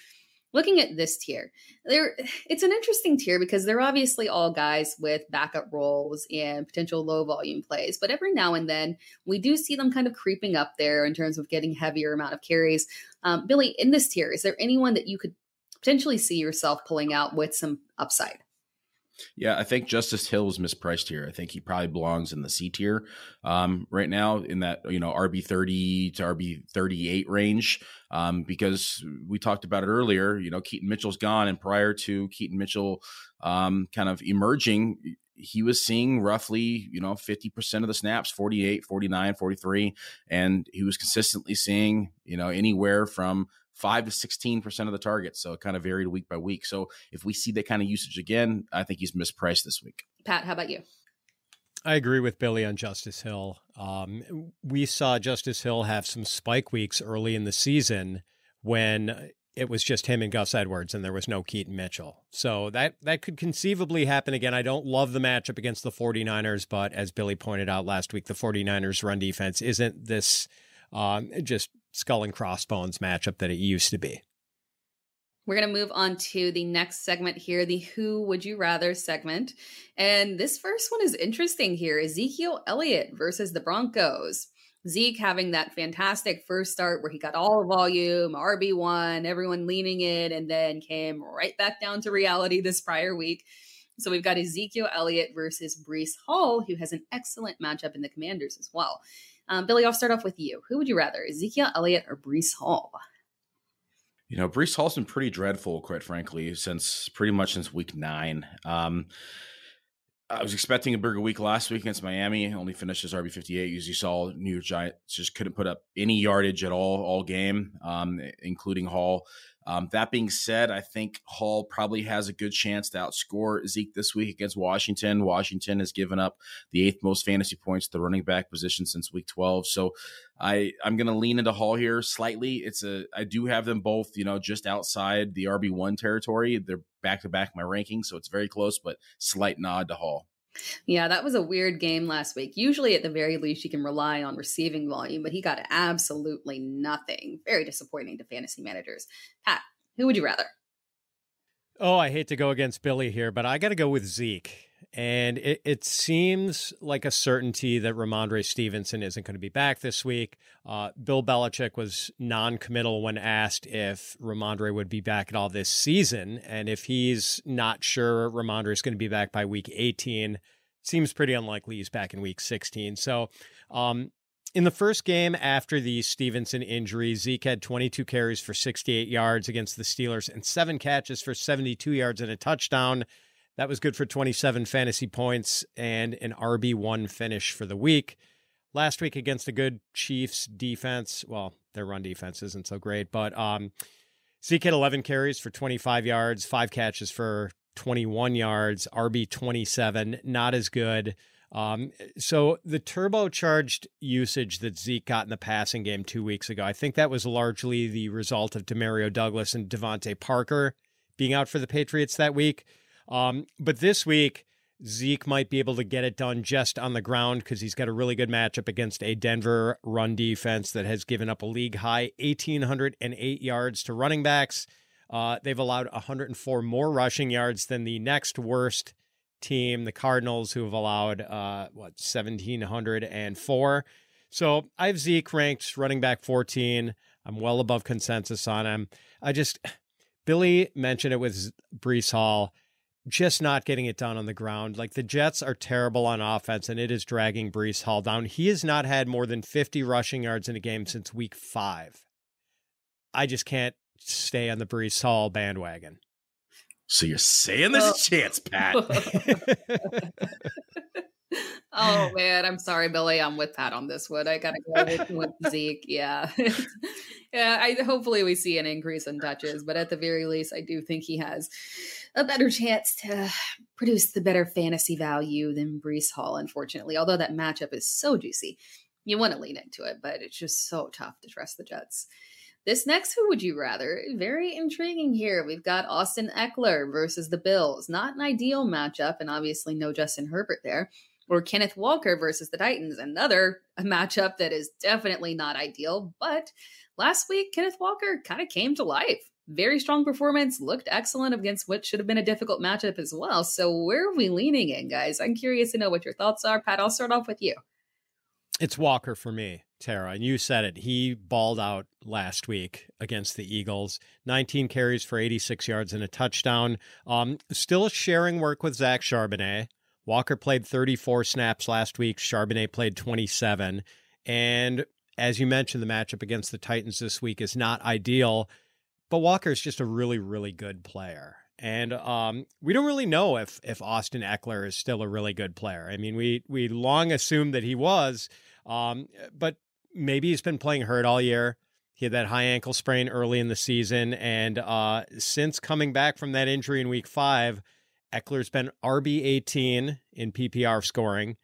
Looking at this tier, there it's an interesting tier because they're obviously all guys with backup roles and potential low volume plays, but every now and then we do see them kind of creeping up there in terms of getting heavier amount of carries. Um, Billy, in this tier, is there anyone that you could potentially see yourself pulling out with some upside? Yeah, I think Justice Hill is mispriced here. I think he probably belongs in the C tier um, right now, in that you know RB thirty to RB thirty eight range, um, because we talked about it earlier. You know, Keaton Mitchell's gone, and prior to Keaton Mitchell um, kind of emerging, he was seeing roughly you know 50% of the snaps 48 49 43 and he was consistently seeing you know anywhere from five to 16% of the targets. So it kind of varied week by week. So if we see that kind of usage again, I think he's mispriced this week. Pat, how about you? I agree with Billy on Justice Hill. Um, we saw Justice Hill have some spike weeks early in the season when it was just him and Gus Edwards and there was no Keaton Mitchell. So that that could conceivably happen again. I don't love the matchup against the 49ers, but as Billy pointed out last week, the 49ers run defense isn't this um, just skull and crossbones matchup that it used to be. We're going to move on to the next segment here, the Who Would You Rather segment. And this first one is interesting here Ezekiel Elliott versus the Broncos. Zeke having that fantastic first start where he got all volume, RB1, everyone leaning in, and then came right back down to reality this prior week. So we've got Ezekiel Elliott versus Breece Hall, who has an excellent matchup in the Commanders as well. Um, Billy, I'll start off with you. Who would you rather, Ezekiel Elliott or Breece Hall? You know, Breece Hall's been pretty dreadful, quite frankly, since pretty much since week nine. Um, I was expecting a bigger week last week against Miami. Only finished as RB fifty eight. As you saw, New York Giants just couldn't put up any yardage at all all game, um, including Hall. Um, that being said, I think Hall probably has a good chance to outscore Zeke this week against Washington. Washington has given up the eighth most fantasy points to the running back position since week 12. So I, I'm going to lean into Hall here slightly. It's a, I do have them both, you know, just outside the RB1 territory. They're back to back my rankings. So it's very close, but slight nod to Hall. Yeah, that was a weird game last week. Usually, at the very least, you can rely on receiving volume, but he got absolutely nothing. Very disappointing to fantasy managers. Pat, who would you rather? Oh, I hate to go against Billy here, but I got to go with Zeke. And it, it, seems like a certainty that Rhamondre Stevenson isn't going to be back this week. Uh, Bill Belichick was non committal when asked if Rhamondre would be back at all this season. And if he's not sure Rhamondre is going to be back by week 18, seems pretty unlikely he's back in week 16. So, um, in the first game after the Stevenson injury, Zeke had 22 carries for 68 yards against the Steelers and seven catches for 72 yards and a touchdown. That was good for 27 fantasy points and an RB1 finish for the week. Last week against a good Chiefs defense, well, their run defense isn't so great, but um, Zeke had 11 carries for 25 yards, five catches for 21 yards, RB 27, not as good. Um, so the turbocharged usage that Zeke got in the passing game two weeks ago, I think that was largely the result of Demario Douglas and DeVante Parker being out for the Patriots that week. Um, but this week, Zeke might be able to get it done just on the ground because he's got a really good matchup against a Denver run defense that has given up a league high 1,808 yards to running backs. Uh, they've allowed 104 more rushing yards than the next worst team, the Cardinals, who have allowed uh, what 1,704. So I have Zeke ranked running back 14. I'm well above consensus on him. I just Billy mentioned it with Breece Hall, just not getting it done on the ground. Like the Jets are terrible on offense, and it is dragging Breece Hall down. He has not had more than 50 rushing yards in a game since week five. I just can't stay on the Breece Hall bandwagon. So you're saying there's a chance, Pat? oh man, I'm sorry, Billy. I'm with Pat on this one. I gotta go with, with Zeke. Yeah, yeah. I hopefully we see an increase in touches, but at the very least, I do think he has a better chance to produce the better fantasy value than Breece Hall. Unfortunately, although that matchup is so juicy, you want to lean into it, but it's just so tough to trust the Jets. This next Who Would You Rather, very intriguing here. We've got Austin Ekeler versus the Bills. Not an ideal matchup, and obviously no Justin Herbert there or Kenneth Walker versus the Titans, another matchup that is definitely not ideal. But last week, Kenneth Walker kind of came to life. Very strong performance, looked excellent against what should have been a difficult matchup as well. So, where are we leaning in, guys? I'm curious to know what your thoughts are. Pat, I'll start off with you. It's Walker for me, Tera. And you said it. He balled out last week against the Eagles. 19 carries for 86 yards and a touchdown. Um, still sharing work with Zach Charbonnet. Walker played 34 snaps last week. Charbonnet played 27. And as you mentioned, the matchup against the Titans this week is not ideal, but Walker is just a really, really good player. And um, we don't really know if if Austin Ekeler is still a really good player. I mean, we we long assumed that he was, um, but maybe he's been playing hurt all year. He had that high ankle sprain early in the season, and uh, since coming back from that injury in Week Five, Ekeler's been RB18 in PPR scoring,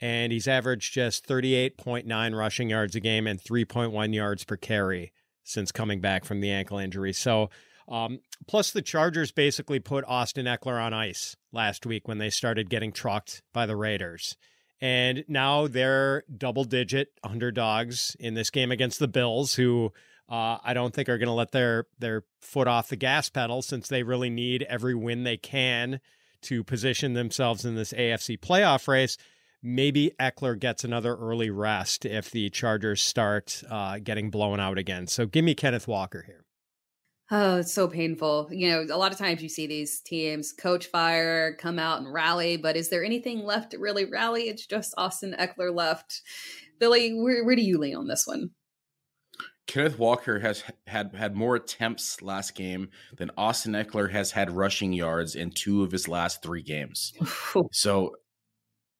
and he's averaged just 38.9 rushing yards a game and 3.1 yards per carry since coming back from the ankle injury. So, um, plus the Chargers basically put Austin Ekeler on ice last week when they started getting trucked by the Raiders. And now they're double digit underdogs in this game against the Bills, who uh, I don't think are going to let their their foot off the gas pedal since they really need every win they can to position themselves in this AFC playoff race. Maybe Ekeler gets another early rest if the Chargers start uh, getting blown out again. So give me Kenneth Walker here. Oh, it's so painful. You know, a lot of times you see these teams coach fire, come out and rally, but is there anything left to really rally? It's just Austin Ekeler left. Billy, where, where do you lean on this one? Kenneth Walker has had had more attempts last game than Austin Ekeler has had rushing yards in two of his last three games. so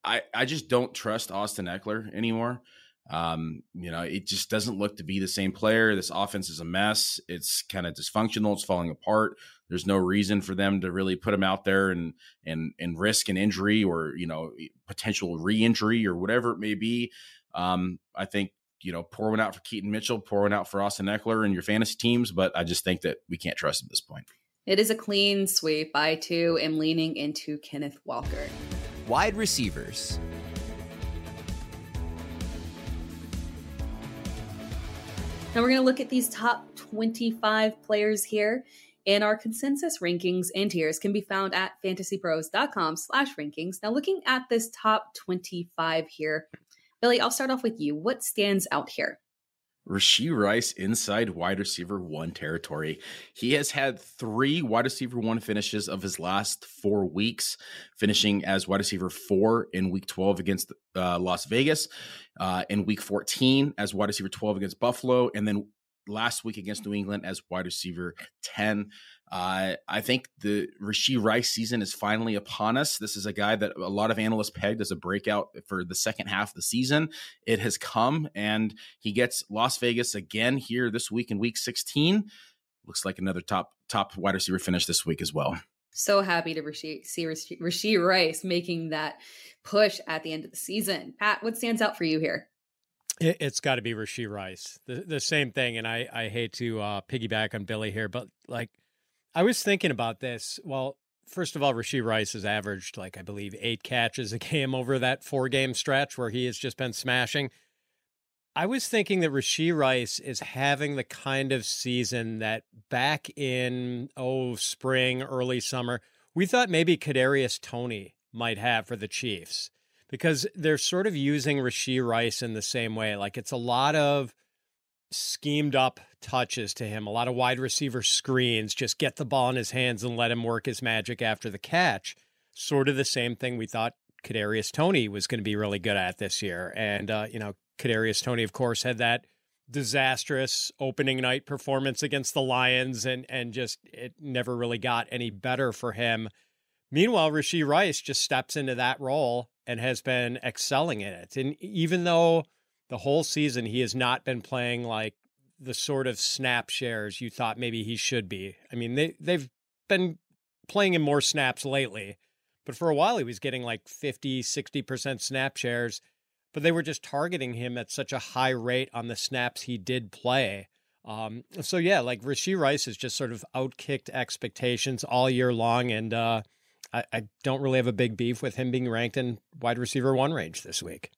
I I just don't trust Austin Ekeler anymore. Um, you know, it just doesn't look to be the same player. This offense is a mess. It's kind of dysfunctional. It's falling apart. There's no reason for them to really put him out there and and and risk an injury or you know potential re-injury or whatever it may be. Um, I think you know, pour one out for Keaton Mitchell, pour one out for Austin Ekeler and your fantasy teams. But I just think that we can't trust him at this point. It is a clean sweep. I too am leaning into Kenneth Walker. Wide receivers. Now we're going to look at these top 25 players here. And our consensus rankings and tiers can be found at fantasypros.com slash rankings. Now looking at this top 25 here, Billy, I'll start off with you. What stands out here? Rashee Rice inside wide receiver one territory. He has had three wide receiver one finishes of his last four weeks, finishing as wide receiver four in week 12 against uh, Las Vegas, uh, in week 14 as wide receiver 12 against Buffalo, and then last week against New England as wide receiver 10. Uh, I think the Rashee Rice season is finally upon us. This is a guy that a lot of analysts pegged as a breakout for the second half of the season. It has come, and he gets Las Vegas again here this week in week 16. Looks like another top top wide receiver finish this week as well. So happy to see Rashee Rice making that push at the end of the season. Pat, what stands out for you here? It, has got to be Rashee Rice. The the same thing, and I I hate to uh, piggyback on Billy here, but like I was thinking about this. Well, first of all, Rashee Rice has averaged like I believe eight catches a game over that four game stretch where he has just been smashing. I was thinking that Rashee Rice is having the kind of season that back in oh spring, early summer, we thought maybe Kadarius Toney might have for the Chiefs because they're sort of using Rashee Rice in the same way. Like it's a lot of schemed up touches to him, a lot of wide receiver screens, just get the ball in his hands and let him work his magic after the catch. Sort of the same thing we thought Kadarius Toney was going to be really good at this year. And uh, you know, Kadarius Toney, of course, had that disastrous opening night performance against the Lions, and and just it never really got any better for him. Meanwhile, Rashee Rice just steps into that role and has been excelling in it. And even though the whole season he has not been playing like the sort of snap shares you thought maybe he should be. I mean, they they've been playing him more snaps lately, but for a while he was getting like 50, 60% snap shares but they were just targeting him at such a high rate on the snaps he did play. Um, so yeah, like Rashee Rice has just sort of outkicked expectations all year long, and uh, I, I don't really have a big beef with him being ranked in wide receiver one range this week.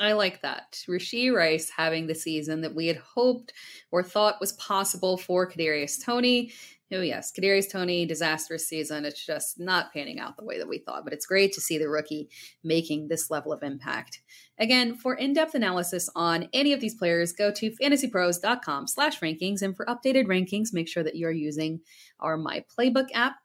I like that. Rashee Rice having the season that we had hoped or thought was possible for Kadarius Toney. Oh yes, Kadarius Toney, disastrous season. It's just not panning out the way that we thought, but it's great to see the rookie making this level of impact. Again, for in-depth analysis on any of these players, go to fantasypros.com slash rankings. And for updated rankings, make sure that you're using our My Playbook app.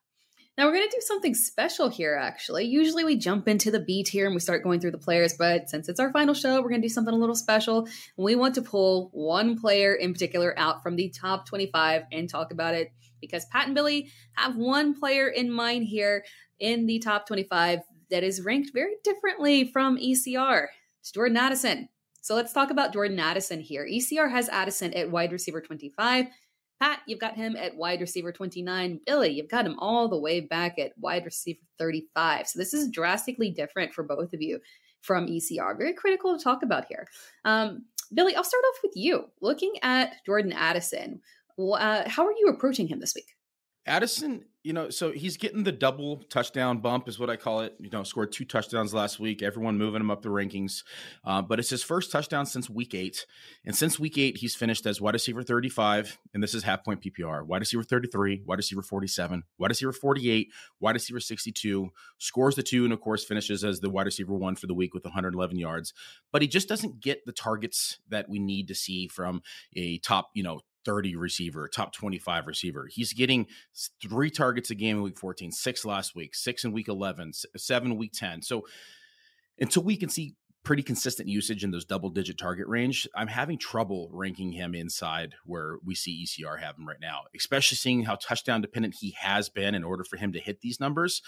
Now we're going to do something special here, actually. Usually we jump into the B tier and we start going through the players, but since it's our final show, we're going to do something a little special. We want to pull one player in particular out from the top 25 and talk about it because Pat and Billy have one player in mind here in the top 25 that is ranked very differently from ECR. It's Jordan Addison. So let's talk about Jordan Addison here. ECR has Addison at wide receiver 25. Pat, you've got him at wide receiver 29. Billy, you've got him all the way back at wide receiver 35. So this is drastically different for both of you from ECR. Very critical to talk about here. Um, Billy, I'll start off with you. Looking at Jordan Addison, uh, how are you approaching him this week? Addison, you know, so he's getting the double touchdown bump, is what I call it. You know, scored two touchdowns last week. Everyone moving him up the rankings, uh, but it's his first touchdown since week eight. And since week eight, he's finished as wide receiver 35, and this is half point PPR. Wide receiver 33, wide receiver 47, wide receiver 48, wide receiver 62. Scores the two, and of course finishes as the wide receiver one for the week with 111 yards. But he just doesn't get the targets that we need to see from a top, you know, 30 receiver, top 25 receiver. He's getting three targets a game in week 14, six last week, six in week 11, seven week 10. So until we can see pretty consistent usage in those double digit target range, I'm having trouble ranking him inside where we see ECR have him right now, especially seeing how touchdown dependent he has been in order for him to hit these numbers.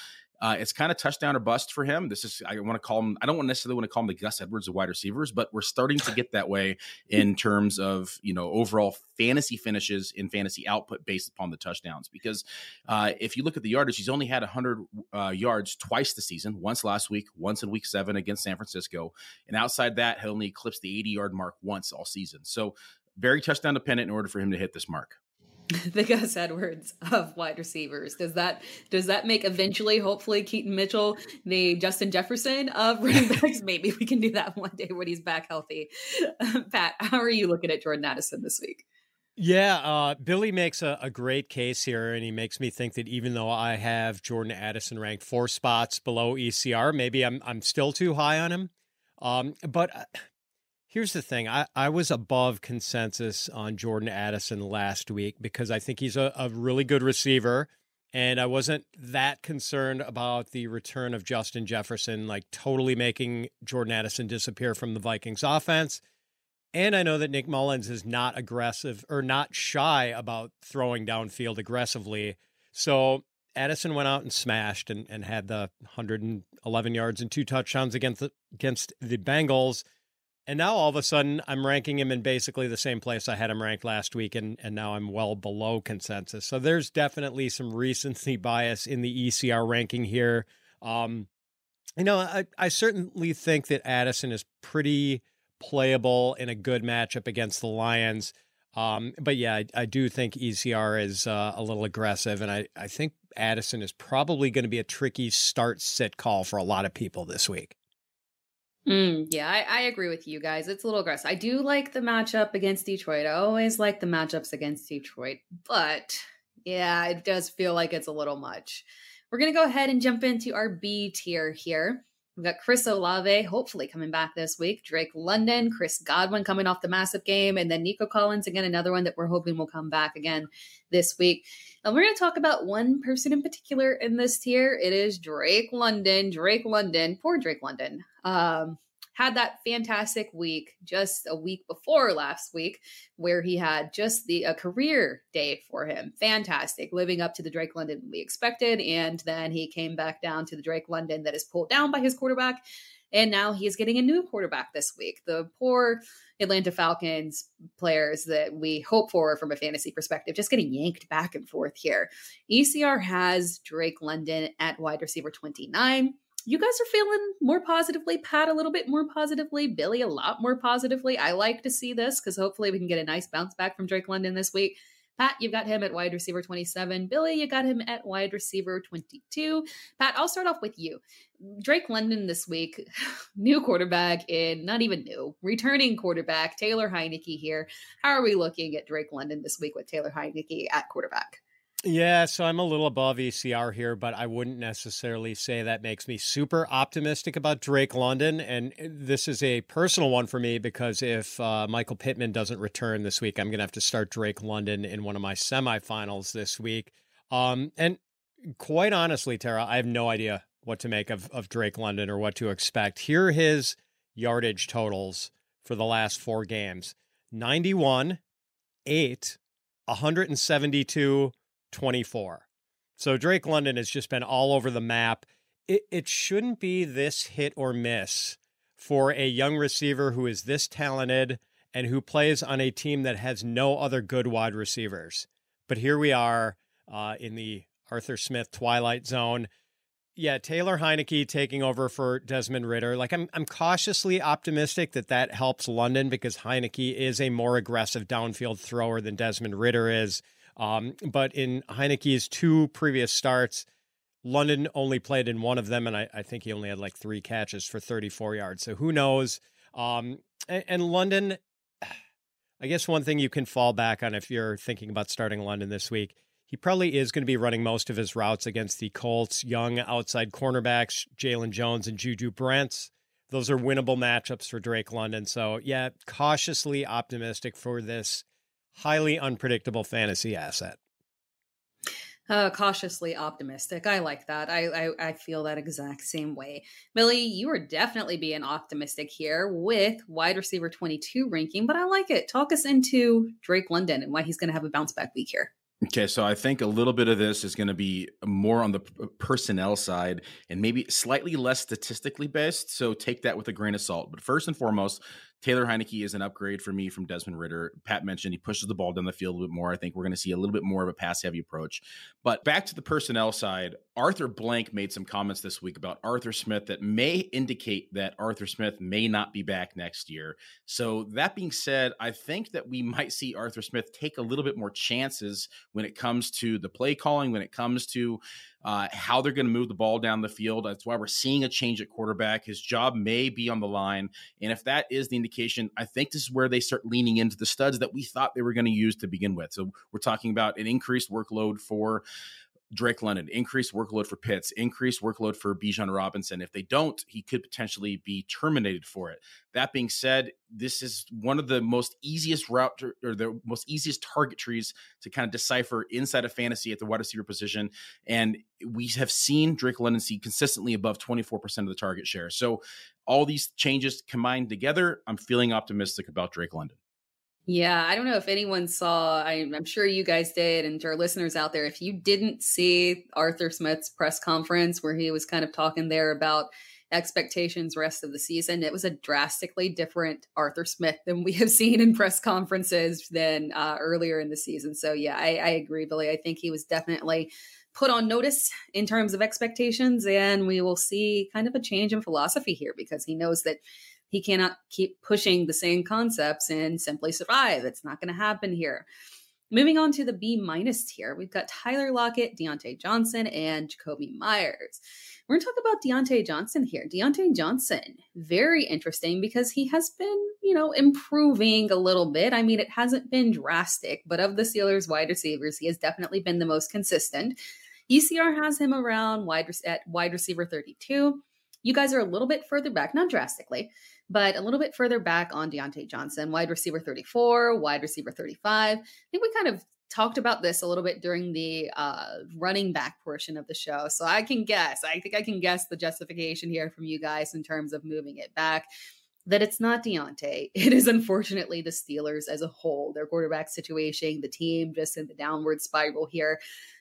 Uh, it's kind of touchdown or bust for him. This is I want to call him. I don't necessarily want to call him the Gus Edwards of wide receivers, but we're starting to get that way in terms of you know overall fantasy finishes in fantasy output based upon the touchdowns. Because uh, if you look at the yardage, he's only had 100 uh, yards twice this season. Once last week, once in Week Seven against San Francisco, and outside that, he only eclipsed the 80 yard mark once all season. So very touchdown dependent in order for him to hit this mark. the Gus Edwards of wide receivers. Does that does that make eventually, hopefully, Keaton Mitchell the Justin Jefferson of running backs? Maybe we can do that one day when he's back healthy. Pat, how are you looking at Jordan Addison this week? Yeah, uh, Billy makes a, a, great case here, and he makes me think that even though I have Jordan Addison ranked four spots below ECR, maybe I'm I'm still too high on him. Um, but uh, Here's the thing I, I was above consensus on Jordan Addison last week because I think he's a, a really good receiver. And I wasn't that concerned about the return of Justin Jefferson, like totally making Jordan Addison disappear from the Vikings offense. And I know that Nick Mullens is not aggressive or not shy about throwing downfield aggressively. So Addison went out and smashed and, and had the 111 yards and two touchdowns against the, against the Bengals. And now all of a sudden, I'm ranking him in basically the same place I had him ranked last week, and, and now I'm well below consensus. So there's definitely some recency bias in the ECR ranking here. Um, you know, I, I certainly think that Addison is pretty playable in a good matchup against the Lions. Um, but yeah, I, I, do think ECR is uh, a little aggressive, and I, I think Addison is probably going to be a tricky start sit call for a lot of people this week. Mm, yeah, I, I, agree with you guys. It's a little aggressive. I do like the matchup against Detroit. I always like the matchups against Detroit, but yeah, it does feel like it's a little much. We're going to go ahead and jump into our B tier here. We've got Chris Olave, hopefully coming back this week. Drake London, Chris Godwin coming off the massive game, and then Nico Collins, again, another one that we're hoping will come back again this week. And we're going to talk about one person in particular in this tier. It is Drake London. Drake London, poor Drake London. Um, had that fantastic week just a week before last week where he had just the a career day for him. Fantastic. Living up to the drake london we expected and then he came back down to the drake london that is pulled down by his quarterback and now he is getting a new quarterback this week. The poor atlanta falcons players that we hope for from a fantasy perspective just getting yanked back and forth here. Ecr has drake london at wide receiver 29 you guys are feeling more positively. Pat a little bit more positively. Billy a lot more positively. I like to see this because hopefully we can get a nice bounce back from Drake London this week. Pat, you've got him at wide receiver 27. Billy, you got him at wide receiver 22. Pat, I'll start off with you. Drake London this week, new quarterback in not even new, returning quarterback, Taylor Heinicke here. How are we looking at Drake London this week with Taylor Heinicke at quarterback? Yeah, so I'm a little above ECR here, but I wouldn't necessarily say that makes me super optimistic about Drake London. And this is a personal one for me because if uh, Michael Pittman doesn't return this week, I'm going to have to start Drake London in one of my semifinals this week. Um, and quite honestly, Tera, I have no idea what to make of, of Drake London or what to expect. Here are his yardage totals for the last four games 91, 8, 172, 24. So Drake London has just been all over the map. It, it shouldn't be this hit or miss for a young receiver who is this talented and who plays on a team that has no other good wide receivers. But here we are uh, in the Arthur Smith twilight zone. Yeah, Taylor Heinicke taking over for Desmond Ridder. Like I'm, I'm cautiously optimistic that that helps London because Heinicke is a more aggressive downfield thrower than Desmond Ridder is. Um, but in Heinicke's two previous starts, London only played in one of them, and I, I, think he only had like three catches for 34 yards. So who knows? Um, and, and, London, I guess one thing you can fall back on if you're thinking about starting London this week, he probably is going to be running most of his routes against the Colts' young outside cornerbacks, Jaylon Jones and Juju Brents. Those are winnable matchups for Drake London. So, yeah, cautiously optimistic for this highly unpredictable fantasy asset. Uh, cautiously optimistic. I like that. I, I, I feel that exact same way. Billy, you are definitely being optimistic here with wide receiver 22 ranking, but I like it. Talk us into Drake London and why he's going to have a bounce back week here. Okay, so I think a little bit of this is going to be more on the personnel side and maybe slightly less statistically based. So take that with a grain of salt. But first and foremost, Taylor Heinicke is an upgrade for me from Desmond Ridder. Pat mentioned he pushes the ball down the field a little bit more. I think we're going to see a little bit more of a pass heavy approach. But back to the personnel side, Arthur Blank made some comments this week about Arthur Smith that may indicate that Arthur Smith may not be back next year. So, that being said, I think that we might see Arthur Smith take a little bit more chances when it comes to the play calling, when it comes to uh, how they're going to move the ball down the field. That's why we're seeing a change at quarterback. His job may be on the line. And if that is the indication, I think this is where they start leaning into the studs that we thought they were going to use to begin with. So we're talking about an increased workload for Drake London, increased workload for Pitts, increased workload for Bijan Robinson. If they don't, he could potentially be terminated for it. That being said, this is one of the most easiest route to, or the most easiest target trees to kind of decipher inside of fantasy at the wide receiver position. And we have seen Drake London see consistently above 24% of the target share. So all these changes combined together, I'm feeling optimistic about Drake London. Yeah, I don't know if anyone saw, I, am sure you guys did, and to our listeners out there, if you didn't see Arthur Smith's press conference where he was kind of talking there about expectations rest of the season, it was a drastically different Arthur Smith than we have seen in press conferences than uh, earlier in the season. So, yeah, I, I agree, Billy. I think he was definitely put on notice in terms of expectations, and we will see kind of a change in philosophy here because he knows that he cannot keep pushing the same concepts and simply survive. It's not going to happen here. Moving on to the B minus tier, we've got Tyler Lockett, Diontae Johnson, and Jakobi Meyers. We're going to talk about Diontae Johnson here. Diontae Johnson, very interesting because he has been, you know, improving a little bit. I mean, it hasn't been drastic, but of the Steelers wide receivers, he has definitely been the most consistent. ECR has him around wide at wide receiver 32. You guys are a little bit further back, not drastically, but a little bit further back on Diontae Johnson, wide receiver 34, wide receiver 35. I think we kind of talked about this a little bit during the uh, running back portion of the show. So I can guess. I think I can guess the justification here from you guys in terms of moving it back. That it's not Diontae. It is unfortunately the Steelers as a whole, their quarterback situation, the team just in the downward spiral here.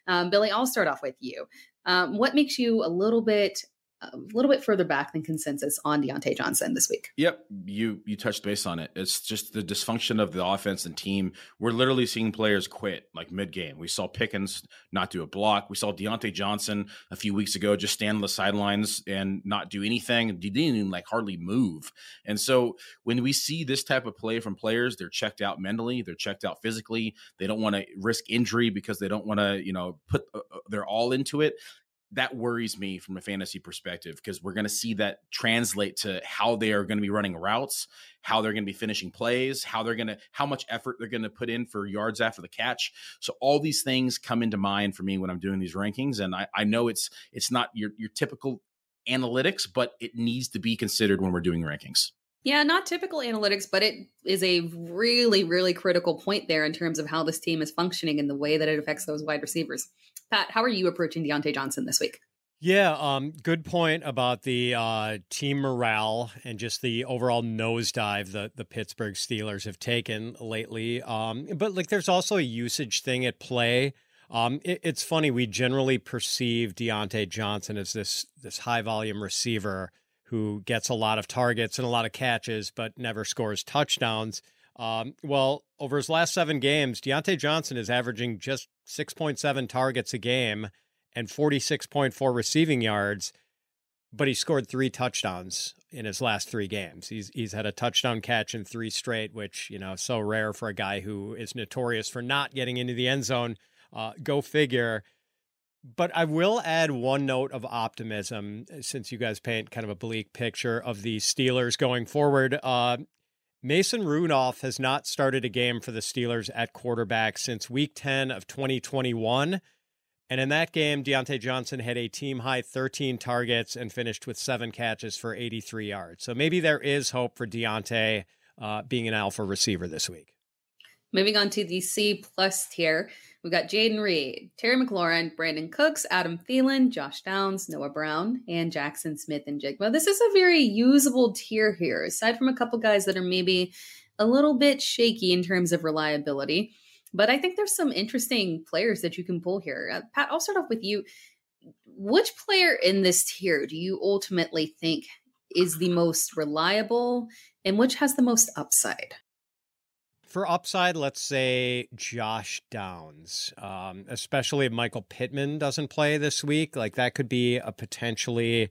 Um, Billy, I'll start off with you. Um, what makes you a little bit a little bit further back than consensus on Diontae Johnson this week. Yep, you you touched base on it. It's just the dysfunction of the offense and team. We're literally seeing players quit like mid game. We saw Pickens not do a block. We saw Diontae Johnson a few weeks ago just stand on the sidelines and not do anything. He didn't even like hardly move. And so when we see this type of play from players, they're checked out mentally, they're checked out physically. They don't want to risk injury because they don't want to you know put uh, uh their all into it that worries me from a fantasy perspective because we're going to see that translate to how they are going to be running routes, how they're going to be finishing plays, how they're going to how much effort they're going to put in for yards after the catch. So all these things come into mind for me when I'm doing these rankings, and I, I know it's it's not your your typical analytics, but it needs to be considered when we're doing rankings. Yeah, not typical analytics, but it is a really, really critical point there in terms of how this team is functioning and the way that it affects those wide receivers. Pat, how are you approaching Diontae Johnson this week? Yeah, um, good point about the uh, team morale and just the overall nosedive that the Pittsburgh Steelers have taken lately. Um, but like, there's also a usage thing at play. Um, it, it's funny we generally perceive Diontae Johnson as this this high volume receiver who gets a lot of targets and a lot of catches, but never scores touchdowns. Um, well, over his last seven games, Diontae Johnson is averaging just 6.7 targets a game and 46.4 receiving yards, but he scored three touchdowns in his last three games. He's he's had a touchdown catch in three straight, which you know so rare for a guy who is notorious for not getting into the end zone. Uh, go figure. But I will add one note of optimism since you guys paint kind of a bleak picture of the Steelers going forward. Uh, Mason Rudolph has not started a game for the Steelers at quarterback since week 10 of 2021. And in that game, Diontae Johnson had a team high 13 targets and finished with seven catches for 83 yards. So maybe there is hope for Diontae uh, being an alpha receiver this week. Moving on to the C plus tier. We've got Jayden Reed, Terry McLaurin, Brandin Cooks, Adam Thielen, Josh Downs, Noah Brown, and Jackson Smith-Njigba. This is a very usable tier here, aside from a couple guys that are maybe a little bit shaky in terms of reliability. But I think there's some interesting players that you can pull here. Uh, Pat, I'll start off with you. Which player in this tier do you ultimately think is the most reliable and which has the most upside? For upside, let's say Josh Downs, um, especially if Michael Pittman doesn't play this week. Like that could be a potentially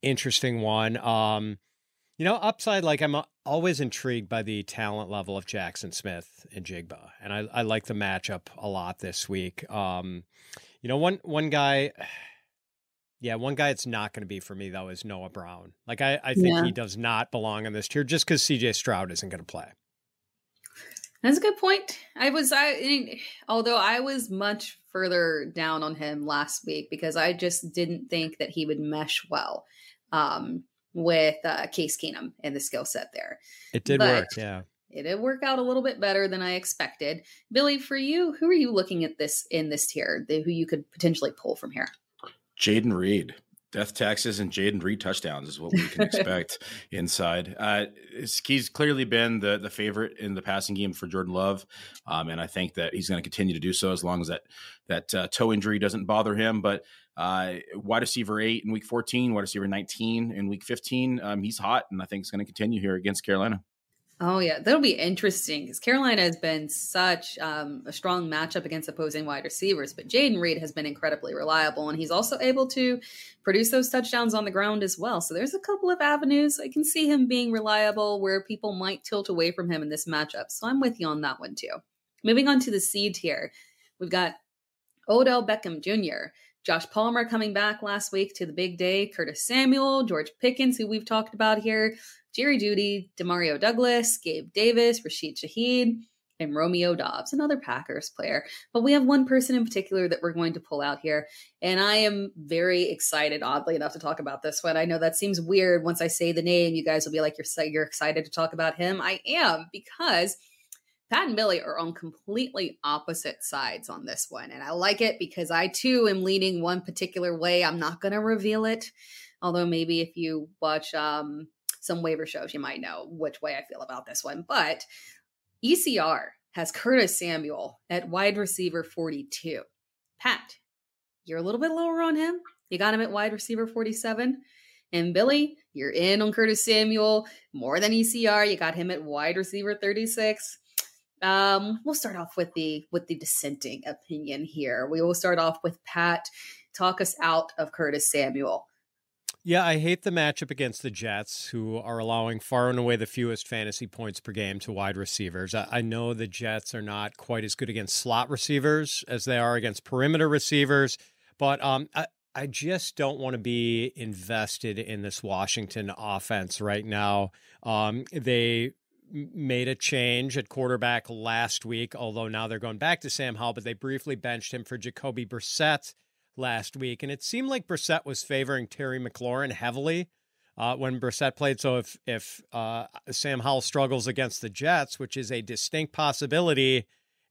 interesting one. Um, you know, upside, like I'm always intrigued by the talent level of Jackson Smith-Njigba, and I, I like the matchup a lot this week. Um, you know, one one guy. Yeah, one guy it's not going to be for me though is Noah Brown. Like I, I think yeah. he does not belong on this tier just because CJ Stroud isn't going to play. That's a good point. I was I although I was much further down on him last week because I just didn't think that he would mesh well um, with uh, Case Keenum and the skill set there. It did but work, yeah. It did work out a little bit better than I expected. Billy, for you, who are you looking at this in this tier? The, who you could potentially pull from here? Jayden Reed. Death taxes and Jayden Reed touchdowns is what we can expect inside. Uh, he's clearly been the the favorite in the passing game for Jordan Love, um, and I think that he's going to continue to do so as long as that that uh, toe injury doesn't bother him. But uh, wide receiver eight in week 14, wide receiver 19 in week 15, um, he's hot, and I think it's going to continue here against Carolina. Oh yeah, that'll be interesting because Carolina has been such um, a strong matchup against opposing wide receivers, but Jayden Reed has been incredibly reliable, and he's also able to produce those touchdowns on the ground as well. So there's a couple of avenues I can see him being reliable where people might tilt away from him in this matchup. So I'm with you on that one too. Moving on to the seed tier, we've got Odell Beckham Jr. Josh Palmer coming back last week to the big day. Curtis Samuel, George Pickens, who we've talked about here, Jerry Jeudy, Demario Douglas, Gabe Davis, Rashid Shaheed, and Romeo Doubs, another Packers player. But we have one person in particular that we're going to pull out here. And I am very excited, oddly enough, to talk about this one. I know that seems weird once I say the name. You guys will be like, you're, you're excited to talk about him. I am because Pat and Billy are on completely opposite sides on this one. And I like it because I too am leaning one particular way. I'm not going to reveal it. Although maybe if you watch um, some waiver shows, you might know which way I feel about this one. But ECR has Curtis Samuel at wide receiver 42. Pat, you're a little bit lower on him. You got him at wide receiver 47. And Billy, you're in on Curtis Samuel more than ECR. You got him at wide receiver 36. Um, we'll start off with the with the dissenting opinion here. We will start off with Pat. Talk us out of Curtis Samuel. Yeah, I hate the matchup against the Jets, who are allowing far and away the fewest fantasy points per game to wide receivers. I, know the Jets are not quite as good against slot receivers as they are against perimeter receivers, but um, I, I just don't want to be invested in this Washington offense right now. Um, they made a change at quarterback last week, although now they're going back to Sam Howell, but they briefly benched him for Jacoby Brissett last week, and it seemed like Brissett was favoring Terry McLaurin heavily uh, when Brissett played. So if if uh, Sam Howell struggles against the Jets, which is a distinct possibility,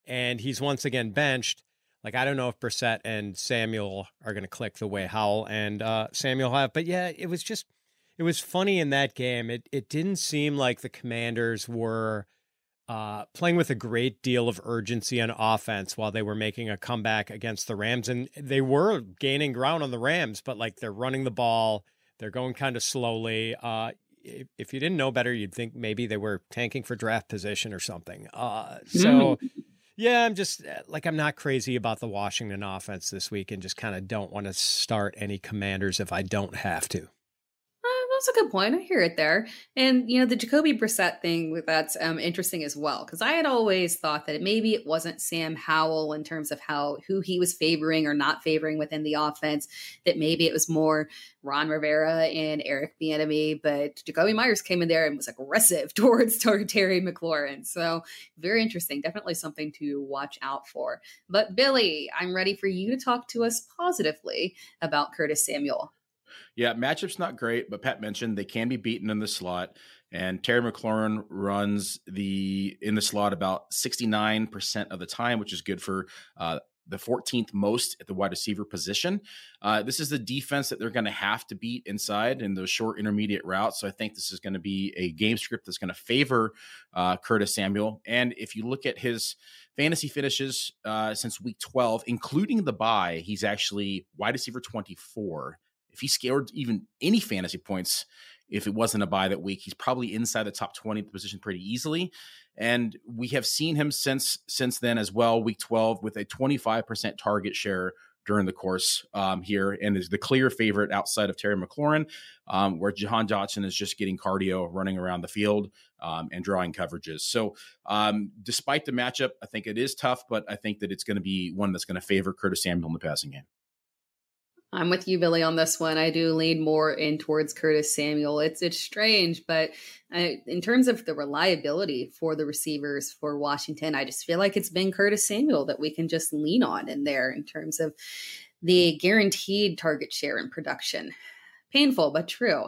and he's once again benched, like I don't know if Brissett and Samuel are going to click the way Howell and uh, Samuel have. But yeah, it was just it was funny in that game. It it didn't seem like the Commanders were uh, playing with a great deal of urgency on offense while they were making a comeback against the Rams. And they were gaining ground on the Rams, but like they're running the ball, they're going kind of slowly. Uh, if, if, you didn't know better, you'd think maybe they were tanking for draft position or something. Uh, so. Mm. Yeah, I'm just uh, like I'm not crazy about the Washington offense this week and just kind of don't want to start any commanders if I don't have to that's a good point. I hear it there. And you know, the Jacoby Brissett thing that's um, interesting as well because I had always thought that maybe it wasn't Sam Howell in terms of how who he was favoring or not favoring within the offense. That maybe it was more Ron Rivera and Eric Bieniemy, but Jacoby Meyers came in there and was aggressive towards Terry McLaurin. So very interesting. Definitely something to watch out for. But Billy, I'm ready for you to talk to us positively about Curtis Samuel. Yeah, matchup's not great, but Pat mentioned they can be beaten in the slot. And Terry McLaurin runs the in the slot about 69% of the time, which is good for uh, the 14th most at the wide receiver position. Uh, this is the defense that they're going to have to beat inside in those short intermediate routes. So I think this is going to be a game script that's going to favor uh, Curtis Samuel. And if you look at his fantasy finishes uh, since week 12, including the bye, he's actually wide receiver 24 if he scored even any fantasy points, if it wasn't a bye that week, he's probably inside the top 20 position pretty easily. And we have seen him since since then as well, week 12, with a 25% target share during the course um, here and is the clear favorite outside of Terry McLaurin, um, where Jahan Dotson is just getting cardio, running around the field um, and drawing coverages. So, um, despite the matchup, I think it is tough, but I think that it's going to be one that's going to favor Curtis Samuel in the passing game. I'm with you, Billy, on this one. I do lean more in towards Curtis Samuel. It's it's strange, but I, in terms of the reliability for the receivers for Washington, I just feel like it's been Curtis Samuel that we can just lean on in there in terms of the guaranteed target share and production. Painful, but true.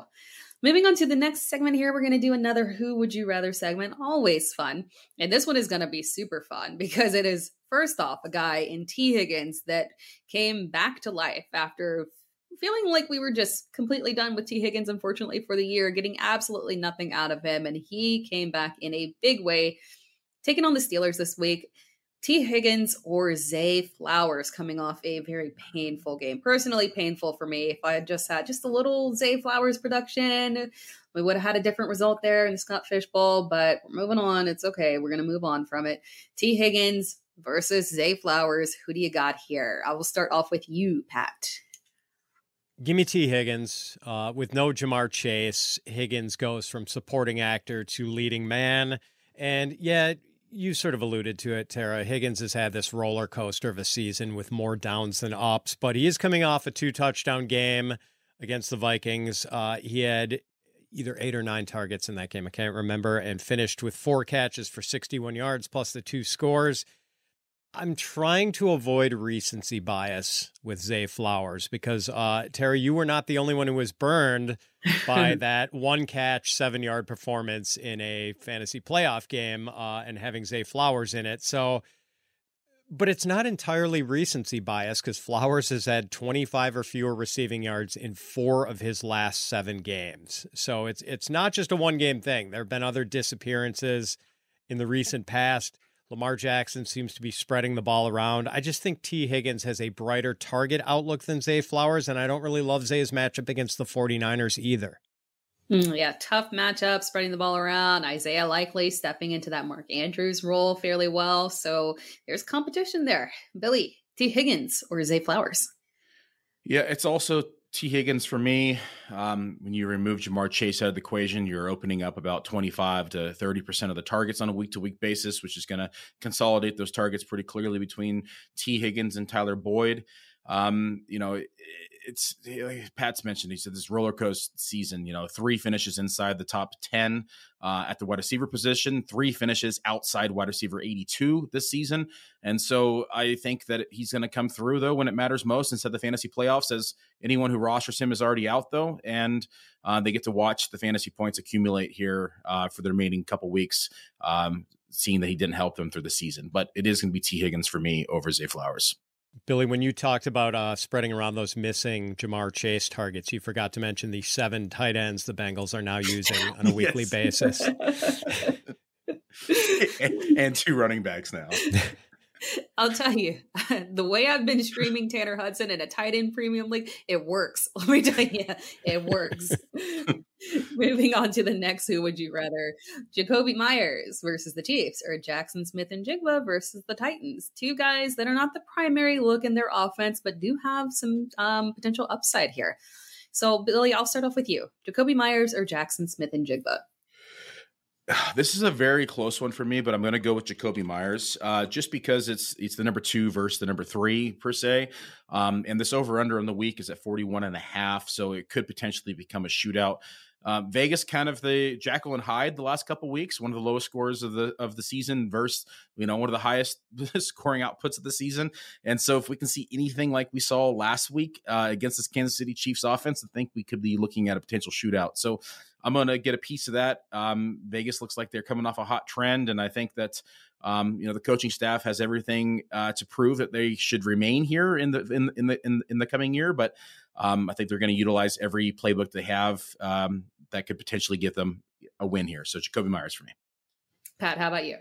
Moving on to the next segment here, we're going to do another Who Would You Rather segment. Always fun. And this one is going to be super fun because it is, first off, a guy in Tee Higgins that came back to life after feeling like we were just completely done with Tee Higgins, unfortunately, for the year, getting absolutely nothing out of him. And he came back in a big way, taking on the Steelers this week. Tee Higgins or Zay Flowers coming off a very painful game. Personally, painful for me. If I had just had just a little Zay Flowers production, we would have had a different result there in the Scott Fish Bowl, but we're moving on. It's okay. We're going to move on from it. Tee Higgins versus Zay Flowers. Who do you got here? I will start off with you, Pat. Give me Tee Higgins. Uh, with no Ja'Marr Chase, Higgins goes from supporting actor to leading man. And yeah, you sort of alluded to it, Tera. Higgins has had this roller coaster of a season with more downs than ups, but he is coming off a two touchdown game against the Vikings. Uh, he had either eight or nine targets in that game. I can't remember, and finished with four catches for 61 yards plus the two scores. I'm trying to avoid recency bias with Zay Flowers because, uh, Tera, you were not the only one who was burned by that one catch, seven yard performance in a fantasy playoff game uh, and having Zay Flowers in it. So, but it's not entirely recency bias because Flowers has had 25 or fewer receiving yards in four of his last seven games. So it's it's not just a one game thing. There have been other disappearances in the recent past. Lamar Jackson seems to be spreading the ball around. I just think Tee Higgins has a brighter target outlook than Zay Flowers, and I don't really love Zay's matchup against the 49ers either. Mm, yeah, tough matchup, spreading the ball around. Isaiah Likely stepping into that Mark Andrews role fairly well. So there's competition there. Billy, Tee Higgins or Zay Flowers? Yeah, it's also Tee Higgins for me. Um, when you remove Ja'Marr Chase out of the equation, you're opening up about 25 to 30% of the targets on a week to week basis, which is going to consolidate those targets pretty clearly between Tee Higgins and Tyler Boyd. Um, you know, it's like Pat's mentioned. He said this roller coaster season. You know, three finishes inside the top ten uh, at the wide receiver position, three finishes outside wide receiver eighty-two this season, and so I think that he's going to come through though when it matters most. Instead, the fantasy playoffs, as anyone who rosters him is already out though, and uh, they get to watch the fantasy points accumulate here uh, for the remaining couple weeks. Um, seeing that he didn't help them through the season, but it is going to be Tee Higgins for me over Zay Flowers. Billy, when you talked about uh, spreading around those missing Ja'Marr Chase targets, you forgot to mention the seven tight ends the Bengals are now using on a weekly basis. and, and two running backs now. I'll tell you, the way I've been streaming Tanner Hudson in a tight end premium league, it works. Let me tell you, it works. Moving on to the next who would you rather? Jakobi Meyers versus the Chiefs or Jackson Smith-Njigba versus the Titans. Two guys that are not the primary look in their offense, but do have some um, potential upside here. So, Billy, I'll start off with you. Jakobi Meyers or Jackson Smith-Njigba? This is a very close one for me, but I'm going to go with Jakobi Meyers, uh, just because it's it's the number two versus the number three per se, um, and this over under on the week is at 41 and a half, so it could potentially become a shootout. Um, Vegas kind of the Jekyll and Hyde the last couple weeks, one of the lowest scores of the of the season versus you know one of the highest scoring outputs of the season. And so if we can see anything like we saw last week uh, against this Kansas City Chiefs offense, I think we could be looking at a potential shootout. So I'm going to get a piece of that. Um, Vegas looks like they're coming off a hot trend, and I think that um, you know the coaching staff has everything uh, to prove that they should remain here in the in in the in, in the coming year. But um, I think they're going to utilize every playbook they have um, that could potentially give them a win here. So Jakobi Meyers for me. Pat, how about you?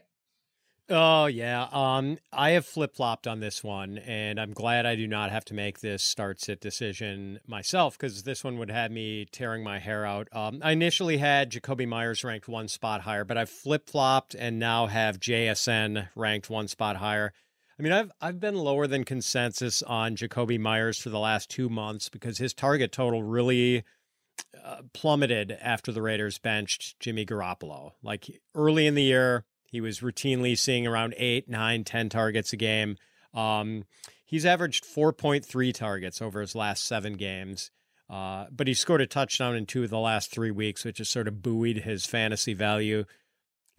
Oh yeah, um, I have flip flopped on this one, and I'm glad I do not have to make this start sit decision myself because this one would have me tearing my hair out. Um, I initially had Jakobi Meyers ranked one spot higher, but I've flip flopped and now have JSN ranked one spot higher. I mean, I've I've been lower than consensus on Jakobi Meyers for the last two months because his target total really uh, plummeted after the Raiders benched Jimmy Garoppolo. Like early in the year, he was routinely seeing around eight, nine, ten targets a game. Um, he's averaged 4.3 targets over his last seven games. Uh, but he scored a touchdown in two of the last three weeks, which has sort of buoyed his fantasy value.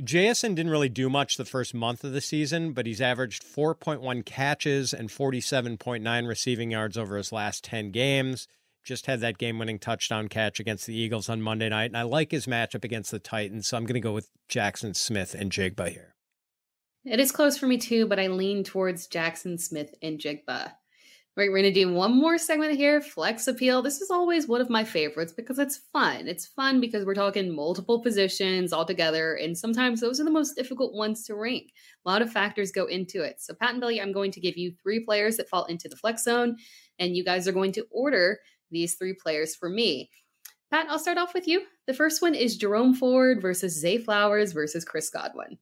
Jason didn't really do much the first month of the season, but he's averaged 4.1 catches and 47.9 receiving yards over his last 10 games just had that game winning touchdown catch against the Eagles on Monday night. And I like his matchup against the Titans. So I'm going to go with Jackson Smith-Njigba here. It is close for me too, but I lean towards Jackson Smith-Njigba. Right, we're going to do one more segment here Flex Appeal. This is always one of my favorites because it's fun. It's fun because we're talking multiple positions all together, and sometimes those are the most difficult ones to rank. A lot of factors go into it. So, Pat and Billy, I'm going to give you three players that fall into the flex zone, and you guys are going to order these three players for me. Pat, I'll start off with you. The first one is Jerome Ford versus Zay Flowers versus Chris Godwin.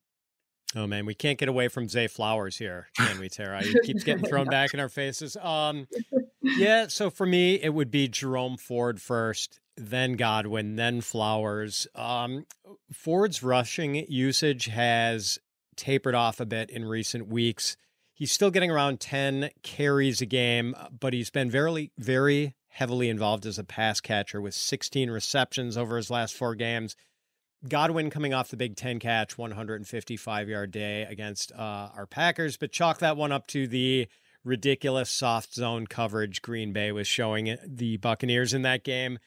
Oh man, we can't get away from Zay Flowers here, can we, Tera? He keeps getting thrown back in our faces. Um, yeah, so for me, it would be Jerome Ford first, then Godwin, then Flowers. Um, Ford's rushing usage has tapered off a bit in recent weeks. He's still getting around 10 carries a game, but he's been very, very heavily involved as a pass catcher with 16 receptions over his last four games. Godwin coming off the Big Ten catch, 155 yard day against uh, our Packers, but chalk that one up to the ridiculous soft zone coverage Green Bay was showing the Buccaneers in that game.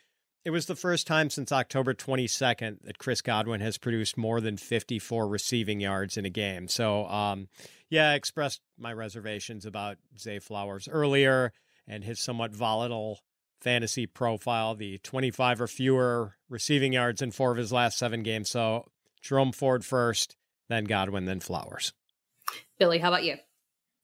It was the first time since October 22nd that Chris Godwin has produced more than 54 receiving yards in a game. So, um, yeah, I expressed my reservations about Zay Flowers earlier and his somewhat volatile fantasy profile, the 25 or fewer receiving yards in four of his last seven games. So, Jerome Ford first, then Godwin, then Flowers. Billy, how about you?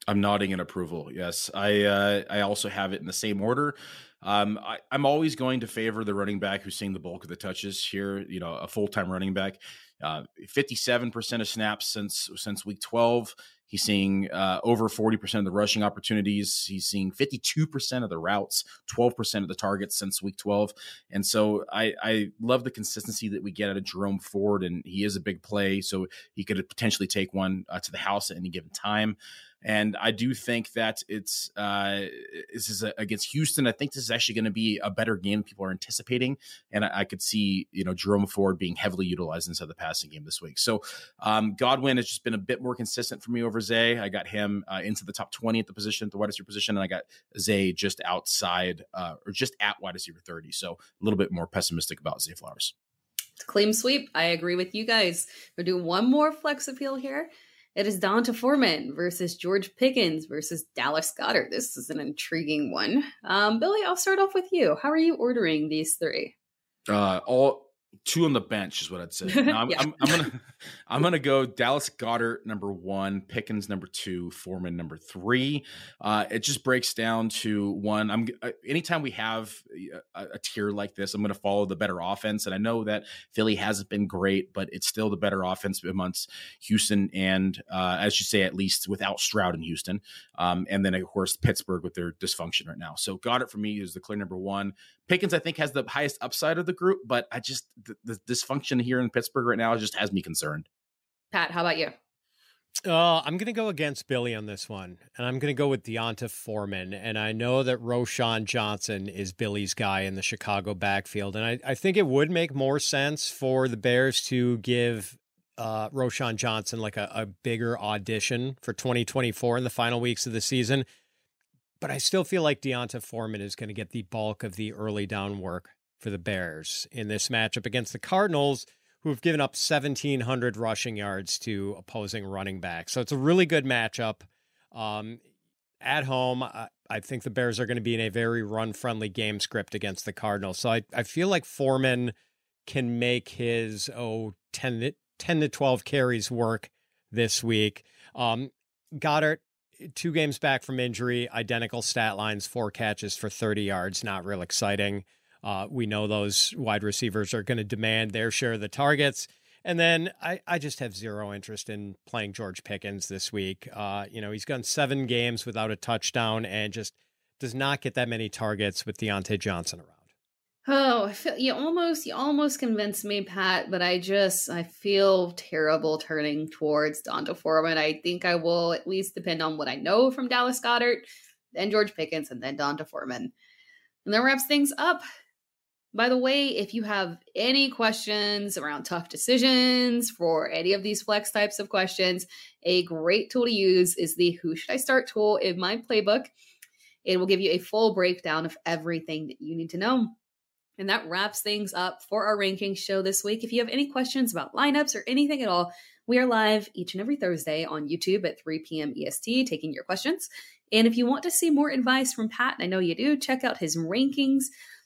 I'm nodding in approval. Yes, I uh, I also have it in the same order. Um, I, am always going to favor the running back who's seeing the bulk of the touches here. You know, a full time running back. Uh, 57% of snaps since since week 12. He's seeing uh, over 40% of the rushing opportunities. He's seeing 52% of the routes, 12% of the targets since week 12. And so I, I love the consistency that we get out of Jerome Ford, and he is a big play. So he could potentially take one uh, to the house at any given time. And I do think that it's uh, this is a, against Houston. I think this is actually going to be a better game people are anticipating, and I, I, could see you know Jerome Ford being heavily utilized inside the passing game this week. So um, Godwin has just been a bit more consistent for me over Zay. I got him uh, into the top twenty at the position, the wide receiver position, and I got Zay just outside uh, or just at wide receiver thirty. So a little bit more pessimistic about Zay Flowers. Clean sweep. I agree with you guys. We're doing one more flex appeal here. It is D'Onta Foreman versus George Pickens versus Dallas Goedert. This is an intriguing one. Um, Billy, I'll start off with you. How are you ordering these three? Uh, all two on the bench is what I'd say. I'm, yeah. I'm, I'm, gonna I'm gonna go Dallas Goedert number one, Pickens number two, Foreman number three. Uh, it just breaks down to one. I'm uh, anytime we have a, a, tier like this, I'm gonna follow the better offense, and I know that Philly hasn't been great, but it's still the better offense amongst Houston and uh, as you say, at least without Stroud in Houston, um, and then of course Pittsburgh with their dysfunction right now. So Goedert for me is the clear number one. Pickens, I think, has the highest upside of the group, but I just the, the dysfunction here in Pittsburgh right now just has me concerned. Pat, how about you? Uh, I'm going to go against Billy on this one, and I'm going to go with D'Onta Foreman. And I know that Roschon Johnson is Billy's guy in the Chicago backfield, and I, I think it would make more sense for the Bears to give uh, Roschon Johnson like a, a bigger audition for 2024 in the final weeks of the season. But I still feel like D'Onta Foreman is going to get the bulk of the early down work for the Bears in this matchup against the Cardinals, who have given up 1,700 rushing yards to opposing running backs. So it's a really good matchup. Um, at home, I, I, think the Bears are going to be in a very run friendly game script against the Cardinals. So I, I feel like Foreman can make his, oh, 10 to, 10 to 12 carries work this week. Um, Goedert, two games back from injury, identical stat lines, four catches for 30 yards. Not real exciting. Uh, we know those wide receivers are going to demand their share of the targets. And then I, I just have zero interest in playing George Pickens this week. Uh, you know, he's gone seven games without a touchdown and just does not get that many targets with Diontae Johnson around. Oh, I feel you almost you almost convinced me, Pat, but I just I feel terrible turning towards D'Onta Foreman. I think I will at least depend on what I know from Dallas Goedert, then George Pickens, and then D'Onta Foreman. And that wraps things up. By the way, if you have any questions around tough decisions for any of these flex types of questions, a great tool to use is the Who Should I Start tool in my playbook. It will give you a full breakdown of everything that you need to know. And that wraps things up for our ranking show this week. If you have any questions about lineups or anything at all, we are live each and every Thursday on YouTube at 3 p.m. EST taking your questions. And if you want to see more advice from Pat, and I know you do, check out his rankings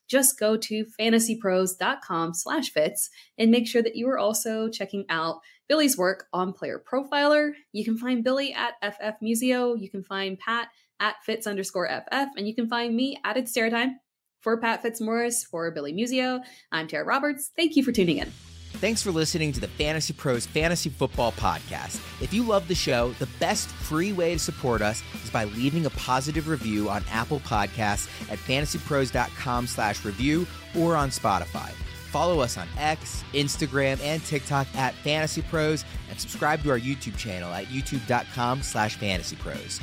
just go to fantasypros.com slash fits and make sure that you are also checking out Billy's work on Player Profiler. You can find Billy at FF Muzio. You can find Pat at fits underscore FF, and you can find me at It's Time. For Pat Fitzmaurice, for Billy Muzio, I'm Tera Roberts. Thank you for tuning in. Thanks for listening to the Fantasy Pros Fantasy Football Podcast. If you love the show, the best free way to support us is by leaving a positive review on Apple Podcasts at fantasypros.com slash review or on Spotify. Follow us on X, Instagram, and TikTok at Fantasy Pros, and subscribe to our YouTube channel at youtube.com slash fantasypros.